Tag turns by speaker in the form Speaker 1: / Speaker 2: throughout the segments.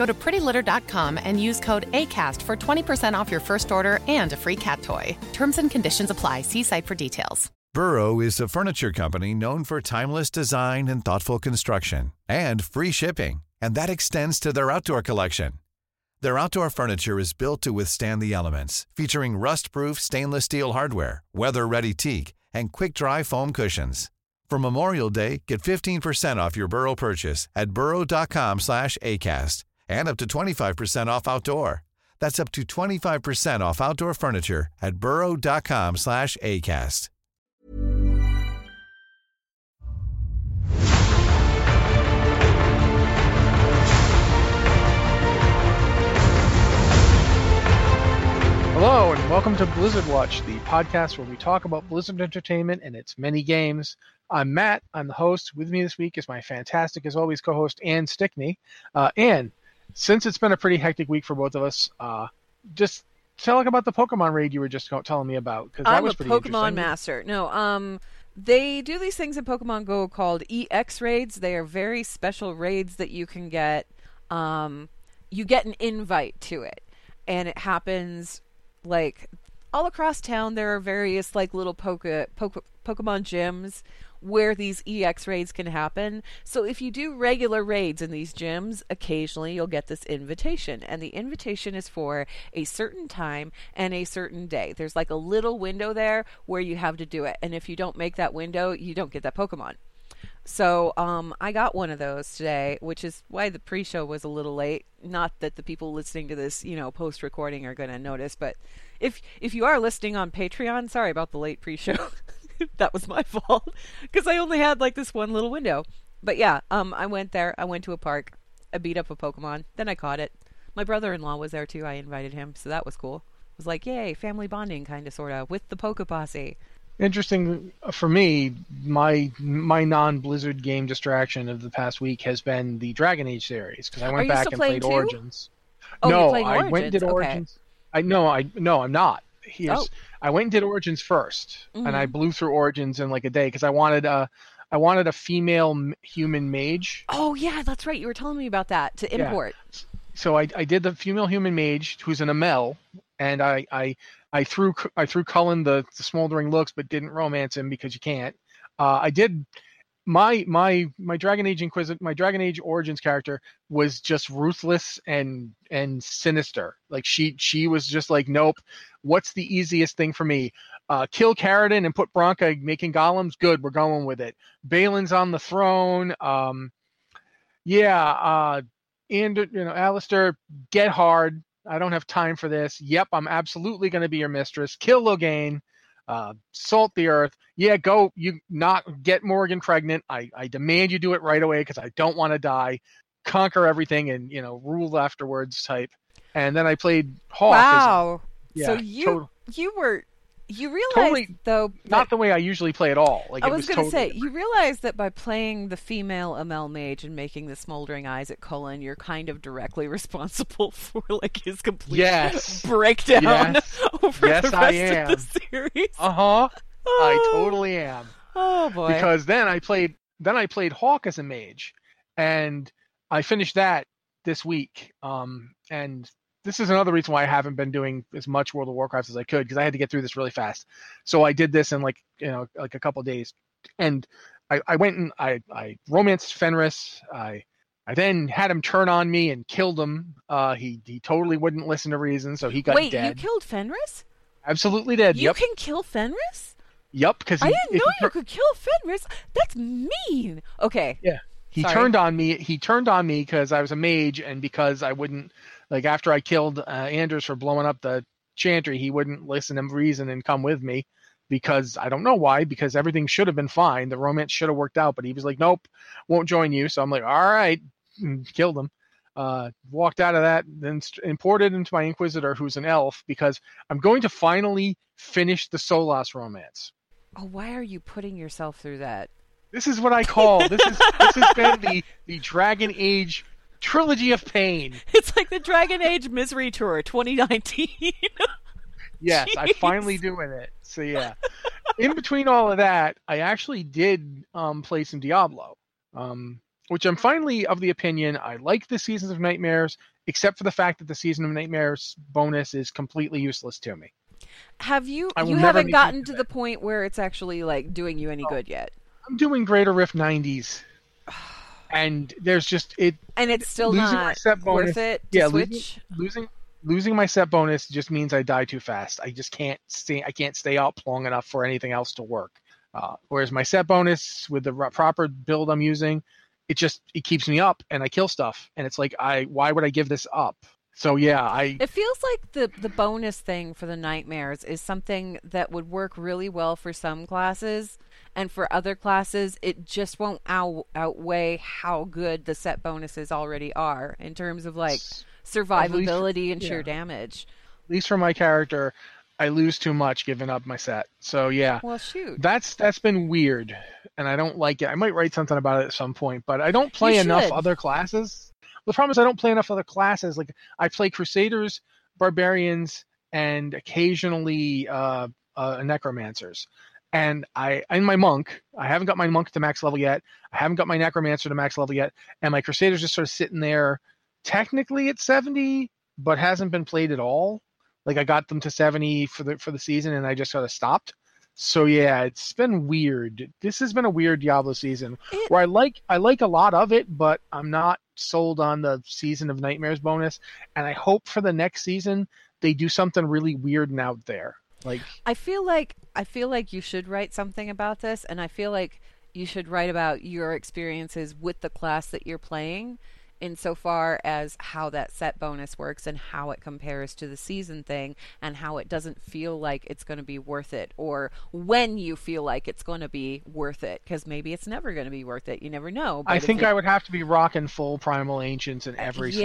Speaker 1: Go to prettylitter.com and use code ACAST for 20% off your first order and a free cat toy. Terms and conditions apply. See site for details.
Speaker 2: Burrow is a furniture company known for timeless design and thoughtful construction and free shipping, and that extends to their outdoor collection. Their outdoor furniture is built to withstand the elements, featuring rust-proof stainless steel hardware, weather-ready teak, and quick-dry foam cushions. For Memorial Day, get 15% off your Burrow purchase at burrow.com slash ACAST and up to 25% off outdoor. That's up to 25% off outdoor furniture at burrow.com slash ACAST.
Speaker 3: Hello, and welcome to Blizzard Watch, the podcast where we talk about Blizzard Entertainment and its many games. I'm Matt. I'm the host. With me this week is my fantastic, as always, co-host Anne Stickney. Uh, Anne, since it's been a pretty hectic week for both of us, uh, just tell us about the Pokemon raid you were just telling me about because that
Speaker 4: I'm
Speaker 3: was
Speaker 4: a
Speaker 3: pretty
Speaker 4: Pokemon master. No, um, they do these things in Pokemon Go called EX raids. They are very special raids that you can get. Um, you get an invite to it, and it happens like all across town. There are various like little Poke, Poke, Pokemon gyms where these EX raids can happen. So if you do regular raids in these gyms, occasionally you'll get this invitation. And the invitation is for a certain time and a certain day. There's like a little window there where you have to do it. And if you don't make that window, you don't get that Pokemon. So um, I got one of those today, which is why the pre-show was a little late. Not that the people listening to this, you know, post-recording are going to notice, but if if you are listening on Patreon, sorry about the late pre-show. that was my fault because I only had like this one little window. But yeah, um, I went there. I went to a park. I beat up a Pokemon. Then I caught it. My brother-in-law was there too. I invited him, so that was cool. It was like, yay, family bonding, kind of, sorta, with the Pokeposse.
Speaker 3: Interesting uh, for me. My my non-Blizzard game distraction of the past week has been the Dragon Age series because I went back and played
Speaker 4: two?
Speaker 3: Origins.
Speaker 4: Oh,
Speaker 3: no, I went and did
Speaker 4: Origins, okay.
Speaker 3: Origins. I no, I no, I'm not. Here's,
Speaker 4: Oh.
Speaker 3: I went and did Origins 1st and I
Speaker 4: Mhm.
Speaker 3: blew through Origins in like a day because I wanted a, I wanted a female human mage.
Speaker 4: Oh yeah, that's right. You were telling me about that to
Speaker 3: Yeah.
Speaker 4: import.
Speaker 3: So I, I did the female human mage who's an Amell, and I I, I threw I threw Cullen the, the smoldering looks, but didn't romance him because you can't. Uh, I did my my my Dragon Age Inquisit my Dragon Age Origins character was just ruthless and and sinister. Like she she was just like, nope. What's the easiest thing for me? Uh, kill Caridin and put Branka making golems. Good, we're going with it. Bhelen's on the throne. Um, yeah, uh, and you know, Alistair, get hard. I don't have time for this. Yep, I'm absolutely going to be your mistress. Kill Loghain. Uh, salt the earth. Yeah, go. You not get Morrigan pregnant. I, I demand you do it right away because I don't want to die. Conquer everything and you know rule afterwards type. And then I played Hawke.
Speaker 4: Wow.
Speaker 3: Yeah,
Speaker 4: so you
Speaker 3: tot-
Speaker 4: you were you realized
Speaker 3: Totally
Speaker 4: though
Speaker 3: not the way I usually play at all. Like
Speaker 4: I was,
Speaker 3: was
Speaker 4: going to
Speaker 3: totally
Speaker 4: say, you realize that by playing the female Amell mage and making the smoldering eyes at Cullen, you're kind of directly responsible for like his complete
Speaker 3: Yes.
Speaker 4: breakdown
Speaker 3: Yes.
Speaker 4: over
Speaker 3: Yes,
Speaker 4: the
Speaker 3: I
Speaker 4: rest
Speaker 3: am.
Speaker 4: of the series.
Speaker 3: Uh huh. I
Speaker 4: Oh.
Speaker 3: totally am.
Speaker 4: Oh boy.
Speaker 3: because then I played then I played Hawke as a mage, and I finished that this week. Um, and this is another reason why I haven't been doing as much World of Warcraft as I could because I had to get through this really fast. So I did this in like you know like a couple days, and I, I went and I I romanced Fenris. I I then had him turn on me and killed him. Uh, he he totally wouldn't listen to reason, so he got
Speaker 4: Wait,
Speaker 3: dead.
Speaker 4: you killed Fenris?
Speaker 3: Absolutely dead.
Speaker 4: You
Speaker 3: yep.
Speaker 4: can kill Fenris?
Speaker 3: Yep, because
Speaker 4: I didn't know you could kill Fenris. That's mean. Okay.
Speaker 3: Yeah. He
Speaker 4: Sorry.
Speaker 3: turned on me. He turned on me because I was a mage, and because I wouldn't like after I killed uh, Anders for blowing up the chantry, he wouldn't listen and reason and come with me because I don't know why. Because everything should have been fine. The romance should have worked out, but he was like, "Nope, won't join you." So I'm like, "All right," and killed him. Uh, walked out of that, then st- imported into my Inquisitor, who's an elf, because I'm going to finally finish the Solas romance.
Speaker 4: Oh, why are you putting yourself through that?
Speaker 3: This is what I call this is this has been the the Dragon Age trilogy of pain.
Speaker 4: It's like the Dragon Age Misery Tour 2019.
Speaker 3: Yes, I
Speaker 4: Jeez.
Speaker 3: finally doing it. So yeah. In between all of that, I actually did um, play some Diablo, um, which I'm finally of the opinion I like the Seasons of Nightmares, except for the fact that the Season of Nightmares bonus is completely useless to me.
Speaker 4: Have you? You haven't gotten to the point where it's actually like doing you any good yet,
Speaker 3: I'm doing Greater Rift 90s, and there's just it
Speaker 4: and it's still
Speaker 3: losing my
Speaker 4: not
Speaker 3: set bonus.
Speaker 4: worth it to
Speaker 3: yeah,
Speaker 4: switch.
Speaker 3: losing, losing losing my set bonus just means I die too fast. I just can't stay. I can't stay up long enough for anything else to work. Uh, whereas my set bonus with the ro- proper build I'm using, it just it keeps me up and I kill stuff. And it's like I why would I give this up? So yeah, I
Speaker 4: It feels like the the bonus thing for the nightmares is something that would work really well for some classes, and for other classes, it just won't out, outweigh how good the set bonuses already are in terms of like survivability and sheer
Speaker 3: yeah.
Speaker 4: damage.
Speaker 3: at least for my character, I lose too much giving up my set. So yeah,
Speaker 4: Well, shoot.
Speaker 3: that's that's been weird, and I don't like it. I might write something about it at some point, but I don't play enough other classes. The problem is I don't play enough other classes. Like I play Crusaders, Barbarians, and occasionally uh, uh, Necromancers. And I, in my monk, I haven't got my monk to max level yet. I haven't got my necromancer to max level yet, and my crusaders just sort of sitting there, technically at seventy, but hasn't been played at all. Like I got them to seventy for the for the season, and I just sort of stopped. So yeah, it's been weird. This has been a weird Diablo season
Speaker 4: It-
Speaker 3: where I like I like a lot of it, but I'm not sold on the season of nightmares bonus. And I hope for the next season they do something really weird and out there. Like
Speaker 4: I feel like I feel like you should write something about this, and I feel like you should write about your experiences with the class that you're playing, insofar as how that set bonus works and how it compares to the season thing, and how it doesn't feel like it's going to be worth it, or when you feel like it's going to be worth it, because maybe it's never going to be worth it. You never know.
Speaker 3: I think
Speaker 4: it-
Speaker 3: I would have to be rocking full primal ancients in every slot.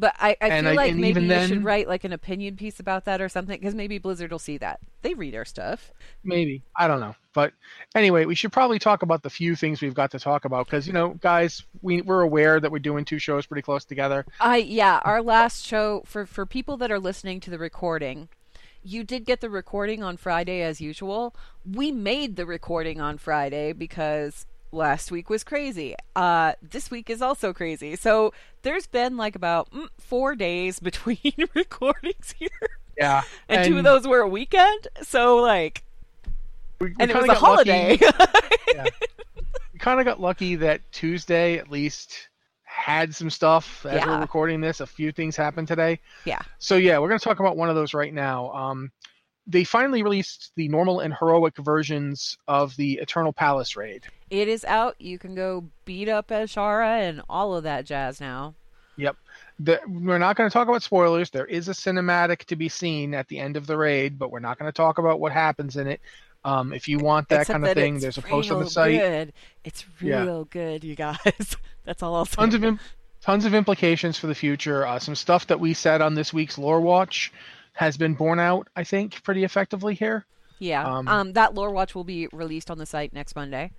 Speaker 4: But I, I feel
Speaker 3: I-
Speaker 4: like maybe you
Speaker 3: then-
Speaker 4: should write like an opinion piece about that or something, because maybe Blizzard will see that. They read our stuff.
Speaker 3: Maybe I don't know, but anyway, we should probably talk about the few things we've got to talk about because you know, guys, we we're aware that we're doing two shows pretty close together.
Speaker 4: I yeah, our last show for for people that are listening to the recording, you did get the recording on Friday as usual. We made the recording on Friday because last week was crazy. Uh this week is also crazy. So there's been like about mm, 4 days between recordings here.
Speaker 3: Yeah,
Speaker 4: And, two of those were a weekend. So like
Speaker 3: we, we
Speaker 4: and it was a holiday.
Speaker 3: we kind of got lucky that Tuesday at least had some stuff as we're recording this. A few things happened today.
Speaker 4: yeah.
Speaker 3: So yeah, we're going to talk about one of those right now. Um, they finally released the normal and heroic versions of the Eternal Palace raid.
Speaker 4: It is out. You can go beat up Azshara and all of that jazz now.
Speaker 3: Yep. The, we're not going to talk about spoilers. There is a cinematic to be seen at the end of the raid, but we're not going to talk about what happens in it. Um, if you want that
Speaker 4: Except
Speaker 3: kind of
Speaker 4: that
Speaker 3: thing, there's a post on the site.
Speaker 4: Good. It's
Speaker 3: Yeah.
Speaker 4: real good, you guys. That's all I'll say.
Speaker 3: Tons of im- tons of implications for the future. Uh, some stuff that we said on this week's Lore Watch has been borne out, I think, pretty effectively here.
Speaker 4: yeah.
Speaker 3: um,
Speaker 4: Um, that lore watch will be released on the site next Monday.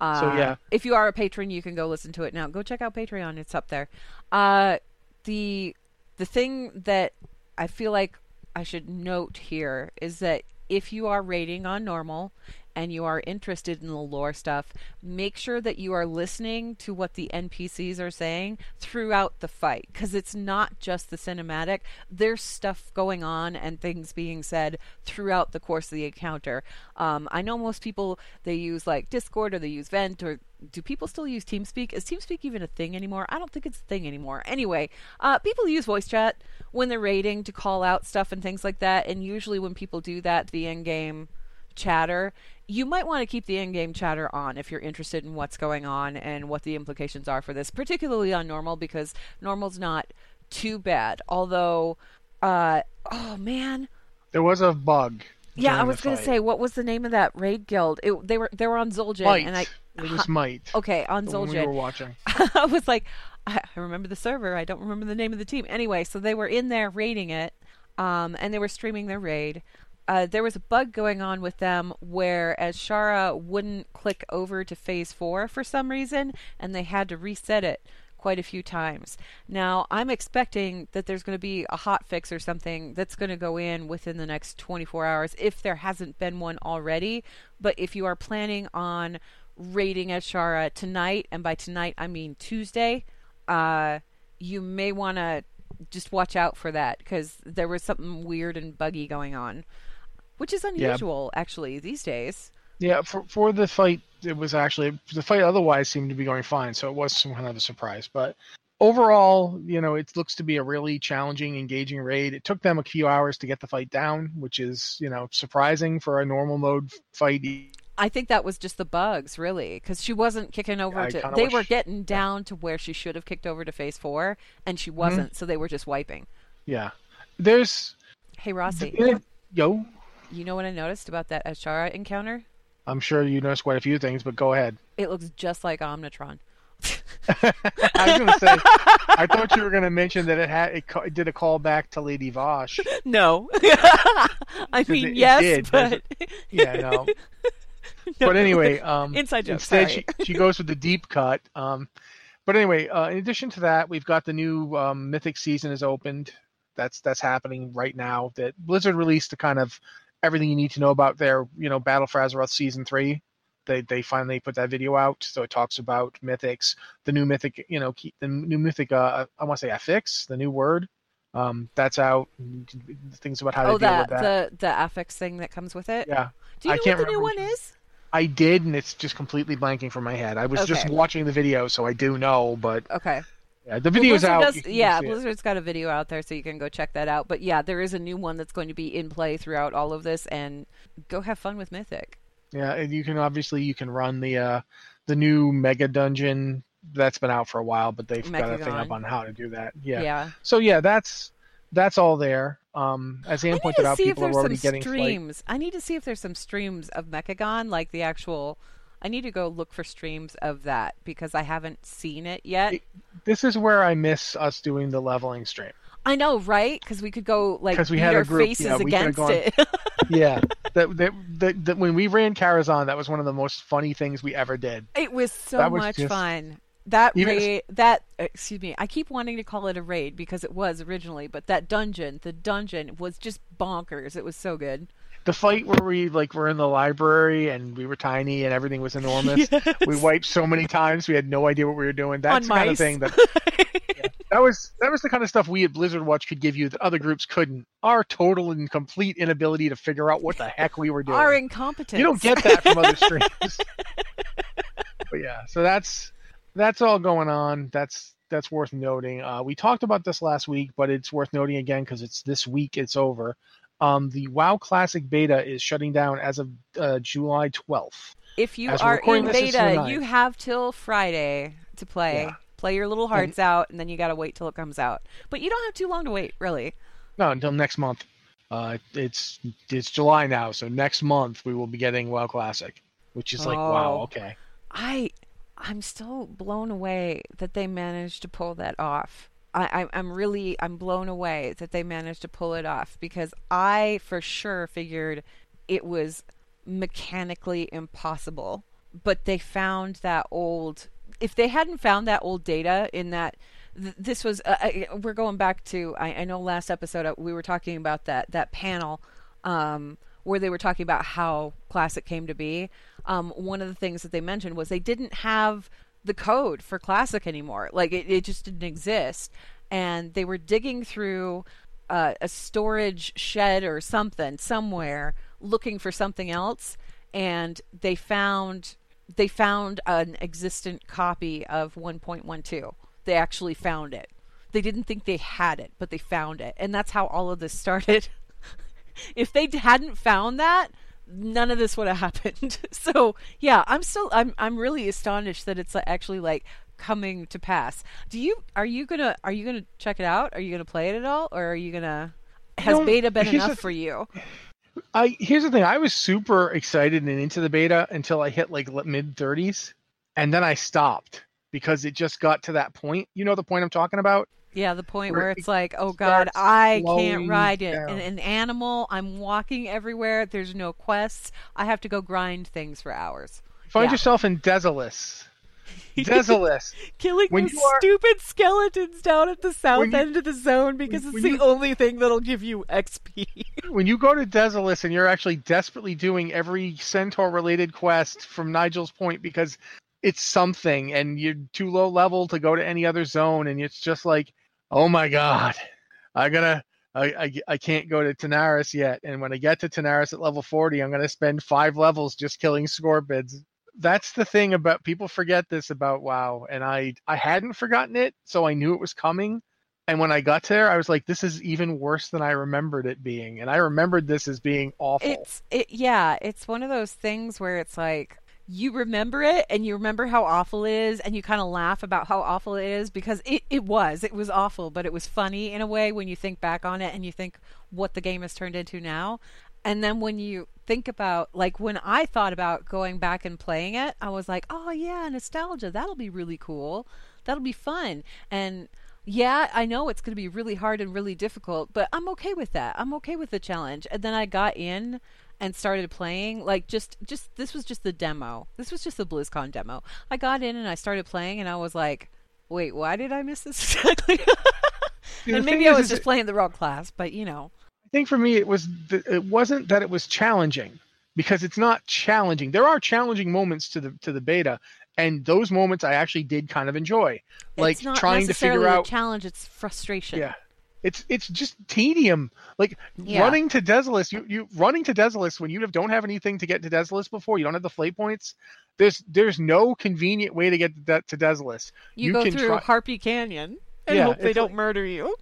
Speaker 4: Uh,
Speaker 3: So, yeah.
Speaker 4: if you are a patron, you can go listen to it now. Go check out Patreon; it's up there. Uh, the the thing that I feel like I should note here is that if you are rating on normal and you are interested in the lore stuff, make sure that you are listening to what the NPCs are saying throughout the fight because it's not just the cinematic. There's stuff going on and things being said throughout the course of the encounter. Um, I know most people they use like Discord or they use Vent or do people still use TeamSpeak? Is TeamSpeak even a thing anymore? I don't think it's a thing anymore. Anyway, uh, people use voice chat when they're raiding to call out stuff and things like that. And usually, when people do that, the end game chatter. You might want to keep the in-game chatter on if you're interested in what's going on and what the implications are for this, particularly on normal because normal's not too bad. Although, uh, oh man,
Speaker 3: There was a bug.
Speaker 4: yeah, I was gonna say what was the name of that raid guild? It, they were they were on Zul'jin,
Speaker 3: Might.
Speaker 4: and I
Speaker 3: it was Might.
Speaker 4: okay on
Speaker 3: the one we were watching.
Speaker 4: I was like, I, I remember the server. I don't remember the name of the team. Anyway, so they were in there raiding it, um, and they were streaming their raid. Uh, there was a bug going on with them where Azshara wouldn't click over to phase four for some reason, and they had to reset it quite a few times. Now, I'm expecting that there's going to be a hot fix or something that's going to go in within the next 24 hours if there hasn't been one already. But if you are planning on raiding Azshara tonight, and by tonight I mean Tuesday, uh, you may want to just watch out for that because there was something weird and buggy going on, which is unusual actually these days.
Speaker 3: Yeah, for for the fight, it was actually the fight. Otherwise, seemed to be going fine, so it was some kind of a surprise. But overall, you know, it looks to be a really challenging, engaging raid. It took them a few hours to get the fight down, which is you know surprising for a normal mode fight.
Speaker 4: I think that was just the bugs, really, because she wasn't kicking over
Speaker 3: I
Speaker 4: to. They were getting down to where she should have kicked over to phase four, and she mm-hmm. wasn't. So they were just wiping.
Speaker 3: Yeah, there's
Speaker 4: Hey Rossi,
Speaker 3: yo.
Speaker 4: You know what I noticed about that Azshara encounter?
Speaker 3: I'm sure you noticed quite a few things, but go ahead.
Speaker 4: It looks just like Omnitron.
Speaker 3: I was gonna say, I thought you were gonna mention that it had it, it did a callback to Lady Vashj.
Speaker 4: No, I mean
Speaker 3: it- it
Speaker 4: yes,
Speaker 3: did,
Speaker 4: but
Speaker 3: Yeah, no. But anyway, um,
Speaker 4: Inside joke,
Speaker 3: Instead, she she goes with the deep cut. Um, but anyway, uh, in addition to that, we've got the new um, Mythic season is opened. That's that's happening right now. That Blizzard released the kind of everything you need to know about their you know Battle for Azeroth season three. They they finally put that video out, so it talks about mythics, the new mythic, you know, the new mythic. Uh, I want to say affix, the new word. Um, that's out. Things about how to
Speaker 4: oh,
Speaker 3: deal
Speaker 4: that,
Speaker 3: with that.
Speaker 4: the the affix thing that comes with it.
Speaker 3: yeah,
Speaker 4: Do you
Speaker 3: I
Speaker 4: know what the new one is?
Speaker 3: I did, and it's just completely blanking from my head. I was just watching the video, so I do know, but
Speaker 4: Okay.
Speaker 3: Yeah, the
Speaker 4: Well,
Speaker 3: video's
Speaker 4: Blizzard
Speaker 3: out.
Speaker 4: does- yeah,
Speaker 3: see it.
Speaker 4: Blizzard's got a video out there, so you can go check that out. But yeah, there is a new one that's going to be in play throughout all of this, and go have fun with Mythic.
Speaker 3: Yeah, and you can obviously you can run the uh the new mega dungeon that's been out for a while, but they've got a thing up on how to do that. Yeah.
Speaker 4: Yeah.
Speaker 3: So yeah, that's that's all there. Um, as
Speaker 4: I
Speaker 3: Anne
Speaker 4: need
Speaker 3: pointed
Speaker 4: to
Speaker 3: out,
Speaker 4: see if
Speaker 3: people are
Speaker 4: there's
Speaker 3: already
Speaker 4: some
Speaker 3: getting flight.
Speaker 4: streams. I need to see if there's some streams of Mechagon, like the actual. I need to go look for streams of that because I haven't seen it yet.
Speaker 3: This is where I miss us doing the leveling stream.
Speaker 4: I know, right? Because we could go like
Speaker 3: 'Cause we had
Speaker 4: our
Speaker 3: group-
Speaker 4: faces
Speaker 3: yeah,
Speaker 4: against
Speaker 3: gone-
Speaker 4: it.
Speaker 3: Yeah, that, that, that, that when we ran Karazhan, that was one of the most funny things we ever did.
Speaker 4: It was so
Speaker 3: That was
Speaker 4: much
Speaker 3: just-
Speaker 4: fun. That
Speaker 3: Even-
Speaker 4: raid, that excuse me, I keep wanting to call it a raid because it was originally, but that dungeon, the dungeon was just bonkers. It was so good.
Speaker 3: The fight where we like were in the library and we were tiny and everything was enormous. We wiped so many times we had no idea what we were doing. That's
Speaker 4: On
Speaker 3: the kind of thing that yeah, that was that was the kind of stuff we at Blizzard Watch could give you that other groups couldn't. Our total and complete inability to figure out what the heck we were doing.
Speaker 4: Our incompetence.
Speaker 3: you don't get that from other streams. but yeah, so that's that's all going on. That's that's worth noting. Uh, we talked about this last week, but it's worth noting again because it's this week. It's over. Um, the WoW Classic beta is shutting down as of uh, July 12th.
Speaker 4: If you
Speaker 3: As we're
Speaker 4: in
Speaker 3: this, it's the
Speaker 4: beta, you have till Friday to play.
Speaker 3: Yeah.
Speaker 4: Play your little hearts out, and then you got to wait till it comes out. But you don't have too long to wait, really.
Speaker 3: No, until next month. Uh, it's it's July now, so next month we will be getting WoW Classic, which is like wow,
Speaker 4: Oh.
Speaker 3: okay.
Speaker 4: I I'm still blown away that they managed to pull that off. I, I'm really I'm blown away that they managed to pull it off because I for sure figured it was mechanically impossible. But they found that old if they hadn't found that old data in that th- this was uh, I, we're going back to I, I know last episode uh, we were talking about that that panel um, where they were talking about how classic came to be um, one of the things that they mentioned was they didn't have the code for classic anymore. Like it, it just didn't exist. And they were digging through uh, a storage shed or something somewhere looking for something else. And they found they found an existent copy of 1.12 they actually found it. They didn't think they had it but they found it. And that's how all of this started. If they hadn't found that none of this would have happened. so yeah, I'm still I'm I'm really astonished that it's actually like coming to pass. Do you are you gonna are you gonna check it out? Are you gonna play it at all, or are you gonna has
Speaker 3: don't-
Speaker 4: beta been enough for you?
Speaker 3: I here's the thing. I was super excited and into the beta until I hit like mid 30s, and then I stopped because it just got to that point. You know the point I'm talking about?
Speaker 4: Yeah, the point
Speaker 3: Where
Speaker 4: where
Speaker 3: it
Speaker 4: it's like, oh god, I can't ride it. An, an animal. I'm walking everywhere. There's no quests. I have to go grind things for hours.
Speaker 3: Find
Speaker 4: Yeah.
Speaker 3: yourself in Desolace. Desolace.
Speaker 4: Killing
Speaker 3: When
Speaker 4: those
Speaker 3: are-
Speaker 4: stupid skeletons down at the south
Speaker 3: you-
Speaker 4: end of the zone because
Speaker 3: when-
Speaker 4: it's
Speaker 3: when
Speaker 4: the
Speaker 3: you-
Speaker 4: only thing that'll give you XP.
Speaker 3: when you go to Desolace and you're actually desperately doing every centaur related quest from Nijel's point because it's something and you're too low level to go to any other zone and it's just like, oh my god, I gotta I, I, I can't go to Tanaris yet. And when I get to Tanaris at level 40, I'm going to spend five levels just killing scorpids. That's the thing about people forget this about WoW. And I, I hadn't forgotten it, so I knew it was coming. And when I got there, I was like, this is even worse than I remembered it being. And I remembered this as being awful.
Speaker 4: It's it yeah, it's one of those things where it's like you remember it and you remember how awful it is and you kind of laugh about how awful it is because it, it was it was awful but it was funny in a way when you think back on it and you think what the game has turned into now and then when you think about like when i thought about going back and playing it i was like oh yeah nostalgia that'll be really cool that'll be fun and yeah, I know it's going to be really hard and really difficult, but I'm okay with that. I'm okay with the challenge. And then I got in and started playing like just just this was just the demo. This was just the BlizzCon demo. I got in and I started playing and I was like, "Wait, why did I miss this exactly?" And maybe I was
Speaker 3: is
Speaker 4: just playing the wrong class, but you know.
Speaker 3: I think for me it was th- it wasn't that it was challenging because it's not challenging. There are challenging moments to the to the beta, and those moments I actually did kind of enjoy, like trying to figure
Speaker 4: a
Speaker 3: out.
Speaker 4: challenge, it's frustration.
Speaker 3: Yeah, it's it's just tedium. Like
Speaker 4: Yeah.
Speaker 3: running to Desolace, you you running to Desolace when you don't have anything to get to Desolace before, you don't have the flay points. There's there's no convenient way to get to, De- to Desolace.
Speaker 4: You, go
Speaker 3: can
Speaker 4: through
Speaker 3: try-
Speaker 4: Harpy Canyon and
Speaker 3: Yeah,
Speaker 4: hope they don't
Speaker 3: like-
Speaker 4: murder you.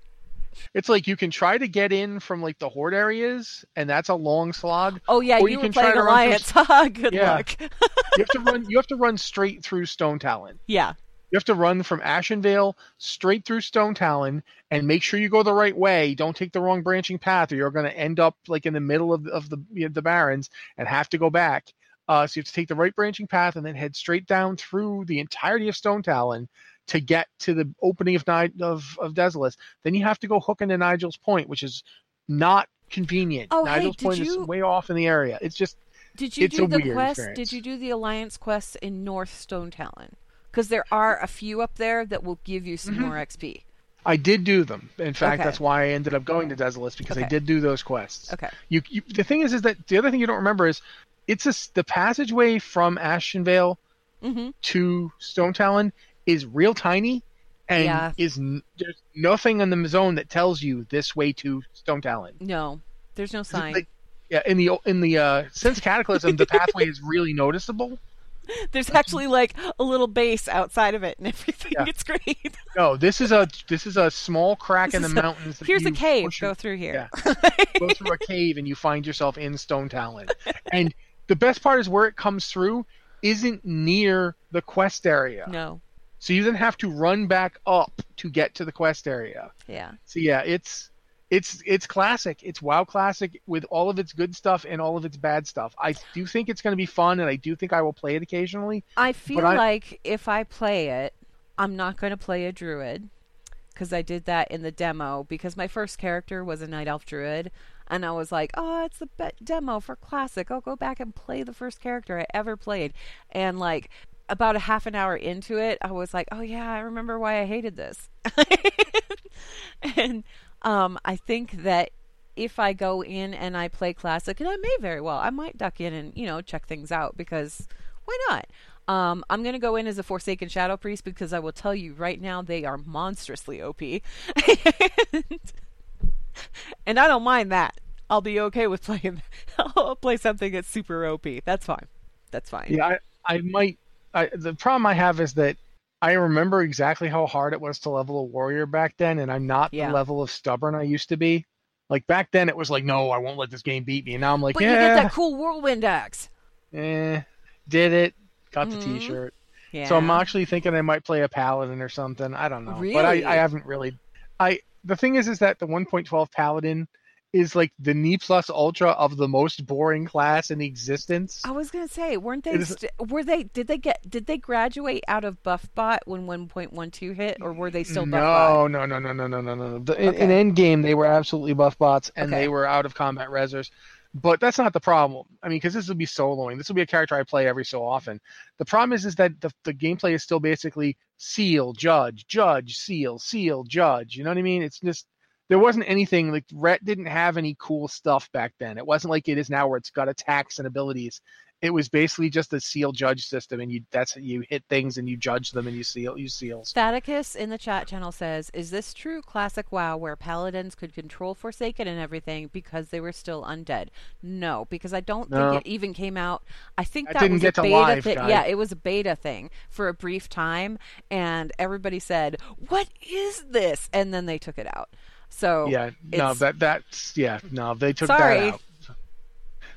Speaker 3: It's like you can try to get in from like the horde areas, and that's a long slog.
Speaker 4: Oh yeah, you,
Speaker 3: you can try to run through.
Speaker 4: Good
Speaker 3: Yeah.
Speaker 4: luck.
Speaker 3: You have to run. You have to run straight through Stonetalon.
Speaker 4: yeah.
Speaker 3: You have to run from Ashenvale straight through Stonetalon and make sure you go the right way. Don't take the wrong branching path, or you're going to end up like in the middle of, of the you know, the Barrens and have to go back. Uh, so you have to take the right branching path and then head straight down through the entirety of Stonetalon to get to the opening of Ni- of of Desolace. Then you have to go hook into Nijel's Point, which is not convenient.
Speaker 4: Oh, hey,
Speaker 3: Nijel's
Speaker 4: did
Speaker 3: Point
Speaker 4: you-
Speaker 3: is way off in the area. It's just
Speaker 4: Did you do the quest?
Speaker 3: experience.
Speaker 4: Did you do the Alliance quests in North Stonetalon? Because there are a few up there that will give you some
Speaker 3: Mm-hmm.
Speaker 4: more XP.
Speaker 3: I did do them. In fact,
Speaker 4: Okay.
Speaker 3: that's why I ended up going to Desolace because I did do those quests.
Speaker 4: Okay.
Speaker 3: You, you, the thing is, is that the other thing you don't remember is it's a the passageway from Ashenvale
Speaker 4: Mm-hmm.
Speaker 3: to Stonetalon is real tiny, and
Speaker 4: Yeah.
Speaker 3: is there's nothing in the zone that tells you this way to Stonetalon.
Speaker 4: No, there's no sign.
Speaker 3: Like, yeah, in the in the uh, since Cataclysm, the pathway is really noticeable.
Speaker 4: there's actually like a little base outside of it and everything.
Speaker 3: Yeah.
Speaker 4: It's great.
Speaker 3: No, this is a this is a small crack in the
Speaker 4: a-
Speaker 3: mountains.
Speaker 4: Here's a cave. Go through here.
Speaker 3: go through a cave and you find yourself in Stonetalon. And the best part is where it comes through isn't near the quest area.
Speaker 4: No.
Speaker 3: So you then have to run back up to get to the quest area.
Speaker 4: Yeah.
Speaker 3: So yeah, it's it's it's classic. It's WoW classic with all of its good stuff and all of its bad stuff. I do think it's going to be fun and I do think I will play it occasionally.
Speaker 4: I feel
Speaker 3: I-
Speaker 4: like if I play it, I'm not going to play a druid because I did that in the demo because my first character was a night elf druid and I was like, "Oh, it's the be- demo for classic. I'll go back and play the first character I ever played." And like about a half an hour into it, I was like, "Oh yeah, I remember why I hated this." and um I think that if I go in and I play classic, and I may very well, I might duck in and you know check things out because why not? Um, I'm gonna go in as a Forsaken Shadow Priest because I will tell you right now they are monstrously OP, and, and I don't mind that. I'll be okay with playing. I'll play something that's super OP. That's fine. That's fine.
Speaker 3: Yeah, I, I might. I, the problem I have is that I remember exactly how hard it was to level a warrior back then, and I'm not
Speaker 4: Yeah.
Speaker 3: the level of stubborn I used to be. Like back then, it was like, no, I won't let this game beat me. And now I'm like,
Speaker 4: but
Speaker 3: yeah,
Speaker 4: you get that cool whirlwind axe.
Speaker 3: eh, did it? Got the
Speaker 4: Mhm.
Speaker 3: T-shirt.
Speaker 4: Yeah.
Speaker 3: So I'm actually thinking I might play a paladin or something. I don't know, really? but I, I haven't really. I the thing is, is that the 1.12 paladin is like the knee plus ultra of the most boring class in existence.
Speaker 4: I was gonna say, weren't they?
Speaker 3: Is-
Speaker 4: St- were they? Did they get? Did they graduate out of BuffBot when 1.12 hit, or were they still BuffBot?
Speaker 3: no, no, no, no, no, no, no, no. The, in, in
Speaker 4: Okay.
Speaker 3: Endgame, they were absolutely buff bots, and
Speaker 4: Okay.
Speaker 3: they were out of combat resers. But that's not the problem. I mean, because this will be soloing. This will be a character I play every so often. The problem is, is that the, the gameplay is still basically seal, judge, judge, seal, seal, judge. You know what I mean? It's just there wasn't anything like Ret didn't have any cool stuff back then. It wasn't like it is now where it's got attacks and abilities. It was basically just a seal judge system, and you that's you hit things and you judge them and you seal you seals.
Speaker 4: Staticus in the chat channel says, "Is this true classic WoW where paladins could control Forsaken and everything because they were still undead?" No, because I don't
Speaker 3: No.
Speaker 4: think it even came out. I think
Speaker 3: That didn't
Speaker 4: was
Speaker 3: get
Speaker 4: a
Speaker 3: to
Speaker 4: beta
Speaker 3: live,
Speaker 4: thing. Yeah, it was a beta thing for a brief time, and everybody said, "What is this?" And then they took it out. So
Speaker 3: yeah no that that's yeah no they took
Speaker 4: Sorry.
Speaker 3: that out.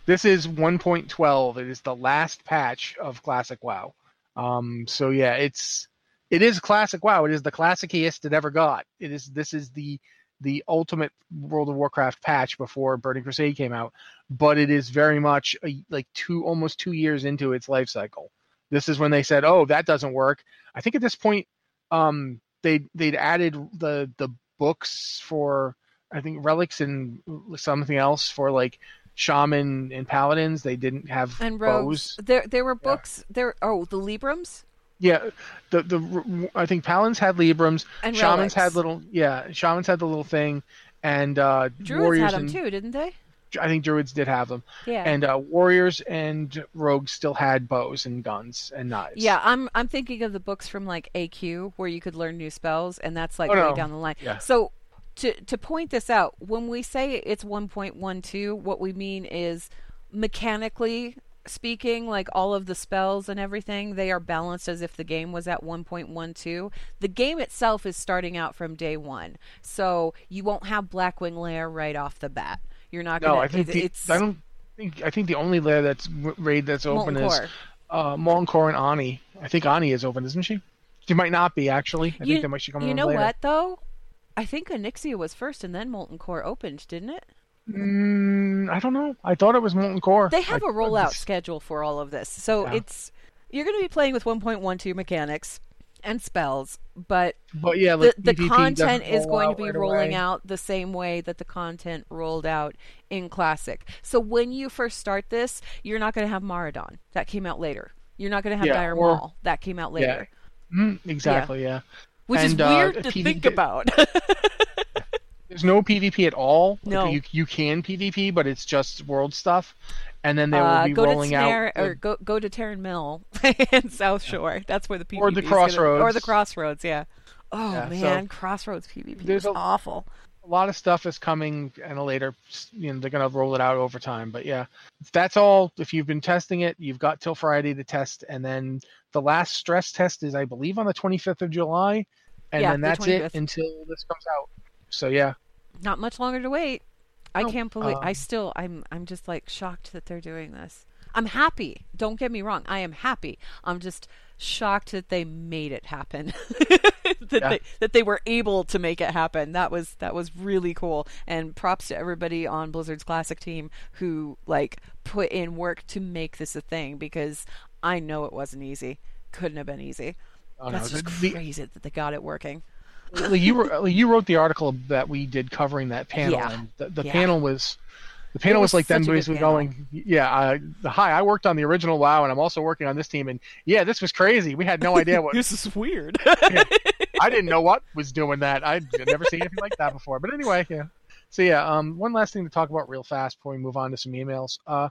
Speaker 3: This is 1.12 it is the last patch of classic wow. Um so yeah it's it is classic wow. It is the classiciest it ever got. It is this is the the ultimate world of warcraft patch before burning crusade came out but it is very much a, like two almost two years into its life cycle. This is when they said oh that doesn't work. I think at this point um they they'd added the the books for I think relics and something else for like shaman and paladins. They didn't have
Speaker 4: and rogues.
Speaker 3: bows.
Speaker 4: There, there were books. There. Oh, the Librams
Speaker 3: Yeah, the the I think paladins had librams.
Speaker 4: and
Speaker 3: shamans
Speaker 4: relics.
Speaker 3: had little yeah. Shamans had the little thing, and uh,
Speaker 4: Druids
Speaker 3: warriors
Speaker 4: had them
Speaker 3: and
Speaker 4: too, didn't they?
Speaker 3: I think druids did have them.
Speaker 4: Yeah.
Speaker 3: And uh, warriors and rogues still had bows and guns and knives.
Speaker 4: Yeah, I'm I'm thinking of the books from like AQ where you could learn new spells, and that's like
Speaker 3: Oh,
Speaker 4: way
Speaker 3: no.
Speaker 4: down the line.
Speaker 3: Yeah.
Speaker 4: So to to point this out, when we say it's 1.12, what we mean is mechanically speaking, like all of the spells and everything, they are balanced as if the game was at 1.12. The game itself is starting out from day one, so you won't have Blackwing Lair right off the bat. You're not
Speaker 3: No,
Speaker 4: gonna.
Speaker 3: I think
Speaker 4: it-
Speaker 3: the,
Speaker 4: it's
Speaker 3: I don't think I think the only layer that's raid that's open
Speaker 4: Molten
Speaker 3: is
Speaker 4: Core.
Speaker 3: uh, Molten Core and Ony. I think Ony is open, isn't she? She might not be actually. I
Speaker 4: you,
Speaker 3: think they might she come
Speaker 4: you know
Speaker 3: later.
Speaker 4: what though? I think Onyxia was first, and then Molten Core opened, didn't it?
Speaker 3: Mm, I don't know. I thought it was Molten Core.
Speaker 4: They have
Speaker 3: I-
Speaker 4: a rollout schedule for all of this, so
Speaker 3: Yeah.
Speaker 4: it's you're going to be playing with 1.12 mechanics and spells, but
Speaker 3: But yeah,
Speaker 4: the,
Speaker 3: like
Speaker 4: the
Speaker 3: PvP
Speaker 4: content is going to be
Speaker 3: right
Speaker 4: rolling
Speaker 3: away.
Speaker 4: out the same way that the content rolled out in Classic. So when you first start this, you're not going to have Maraudon. That came out later. You're not going to have
Speaker 3: Yeah,
Speaker 4: Dire
Speaker 3: or-
Speaker 4: Maul. That came out
Speaker 3: Yeah.
Speaker 4: later.
Speaker 3: Mm, exactly. Yeah.
Speaker 4: Which
Speaker 3: And,
Speaker 4: is
Speaker 3: uh,
Speaker 4: weird to
Speaker 3: PvP
Speaker 4: think about.
Speaker 3: There's no PvP at all.
Speaker 4: No.
Speaker 3: you you can PvP, but it's just world stuff. And then they will
Speaker 4: uh,
Speaker 3: be
Speaker 4: go to
Speaker 3: rolling
Speaker 4: Snare
Speaker 3: out.
Speaker 4: or go go to Tarren Mill in Southshore. That's where the PvP
Speaker 3: Or the
Speaker 4: is gonna- or the Crossroads. Yeah. Oh
Speaker 3: Yeah, so
Speaker 4: man, Crossroads PvP is
Speaker 3: a-
Speaker 4: awful.
Speaker 3: a lot of stuff is coming and a later you know they're going to roll it out over time but yeah that's all if you've been testing it you've got till friday to test and then the last stress test is i believe on the 25th of july and
Speaker 4: Yeah,
Speaker 3: then that's
Speaker 4: 25th.
Speaker 3: it until this comes out so yeah
Speaker 4: Not much longer to wait. I
Speaker 3: No,
Speaker 4: can't believe. I
Speaker 3: um,
Speaker 4: still. I'm. I'm just like shocked that they're doing this. I'm happy. Don't get me wrong. I am happy. I'm just shocked that they made it happen. that
Speaker 3: Yeah.
Speaker 4: they that they were able to make it happen. That was that was really cool. And props to everybody on Blizzard's classic team who like put in work to make this a thing because I know it wasn't easy. Couldn't have been easy.
Speaker 3: Oh,
Speaker 4: That's
Speaker 3: the-
Speaker 4: just
Speaker 3: the-
Speaker 4: crazy that they got it working.
Speaker 3: Like, you wrote, you wrote the article that we did covering that panel
Speaker 4: Yeah.
Speaker 3: and the, the
Speaker 4: Yeah.
Speaker 3: panel was the panel
Speaker 4: was
Speaker 3: was, like them basically going yeah uh, hi i worked on the original wow and i'm also working on this team and yeah this was crazy we had no idea what
Speaker 4: This is weird.
Speaker 3: I didn't know what was doing that. I'd never seen anything like that before. But anyway, yeah. So yeah, um, one last thing to talk about real fast before we move on to some emails. Uh,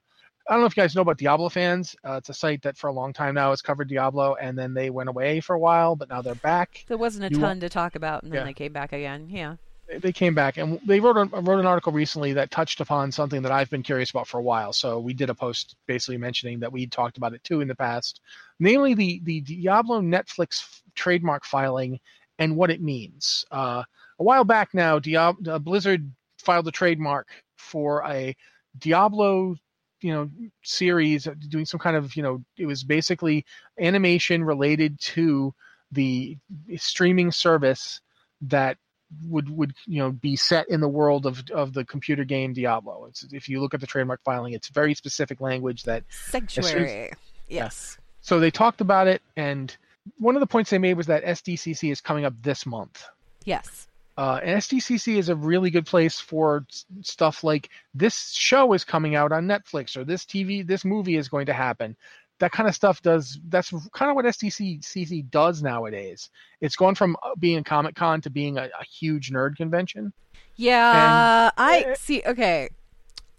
Speaker 3: I don't know if you guys know about Diablo fans. Uh, it's a site that for a long time now has covered Diablo, and then they went away for a while, but now they're back.
Speaker 4: There wasn't a
Speaker 3: You
Speaker 4: ton to talk about, and then
Speaker 3: Yeah.
Speaker 4: they came back again. Yeah.
Speaker 3: They- came back, and they wrote a, wrote an article recently that touched upon something that I've been curious about for a while. So we did a post basically mentioning that we talked about it too in the past, namely the the Diablo Netflix trademark filing and what it means. Uh, a while back now, Diab- uh, Blizzard filed a trademark for a Diablo, you know, series uh, doing some kind of, you know, it was basically animation related to the streaming service that would would you know be set in the world of of the computer game Diablo. It's, if you look at the trademark filing, it's very specific language that
Speaker 4: sanctuary. Yes.
Speaker 3: So they talked about it, and one of the points they made was that SDCC is coming up this month.
Speaker 4: Yes.
Speaker 3: Uh, and SDCC is a really good place for stuff like this show is coming out on Netflix or this TV, this movie is going to happen. That kind of stuff does. That's kind of what SDCC does nowadays. It's gone from uh, being a Comic Con to being a, a huge nerd convention.
Speaker 4: Yeah, and, I see. Okay,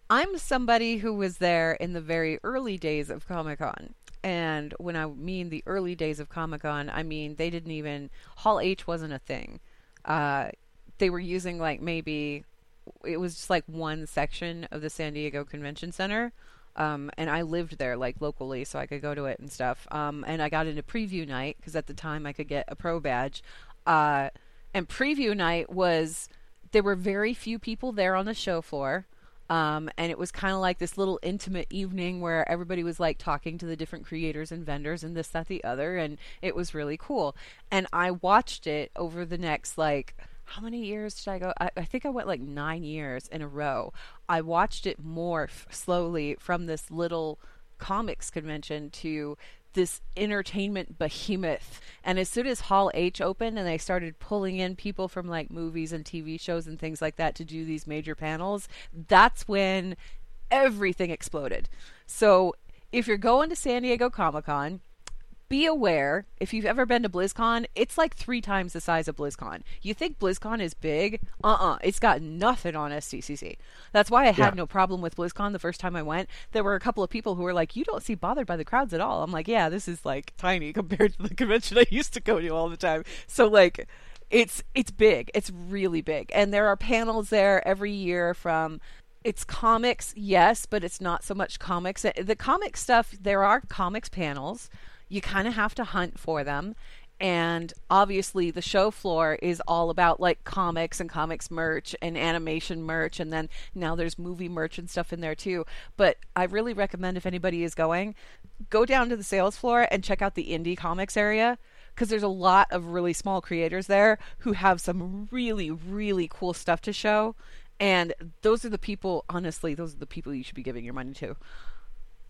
Speaker 4: I'm somebody who was there in the very early days of Comic Con. And when I mean the early days of Comic Con, I mean they didn't even Hall H wasn't a thing. Uh, they were using like maybe it was just like one section of the San Diego Convention Center. Um, and I lived there like locally, so I could go to it and stuff. Um, and I got into preview night because at the time I could get a pro badge. Uh, and preview night was there were very few people there on the show floor. Um, and it was kind of like this little intimate evening where everybody was like talking to the different creators and vendors and this, that, the other. And it was really cool. And I watched it over the next like how many years did I go? I, I, think I went like nine years in a row. I watched it morph slowly from this little comics convention to this entertainment behemoth. And as soon as Hall H opened and they started pulling in people from like movies and TV shows and things like that to do these major panels, that's when everything exploded. So if you're going to San Diego Comic Con, be aware if you've ever been to BlizzCon, it's like three times the size of BlizzCon. You think BlizzCon is big? Uh uh-uh, uh. It's got nothing on SDCC. That's why I had yeah. no problem with BlizzCon the first time I went. There were a couple of people who were like, You don't seem bothered by the crowds at all. I'm like, Yeah, this is like tiny compared to the convention I used to go to all the time. So, like, it's it's big. It's really big. And there are panels there every year from it's comics, yes, but it's not so much comics. The comic stuff, there are comics panels you kind of have to hunt for them. And obviously, the show floor is all about like comics and comics merch and animation merch. And then now there's movie merch and stuff in there too. But I really recommend if anybody is going, go down to the sales floor and check out the indie comics area because there's a lot of really small creators there who have some really, really cool stuff to show. And those are the people, honestly, those are the people you should be giving your money to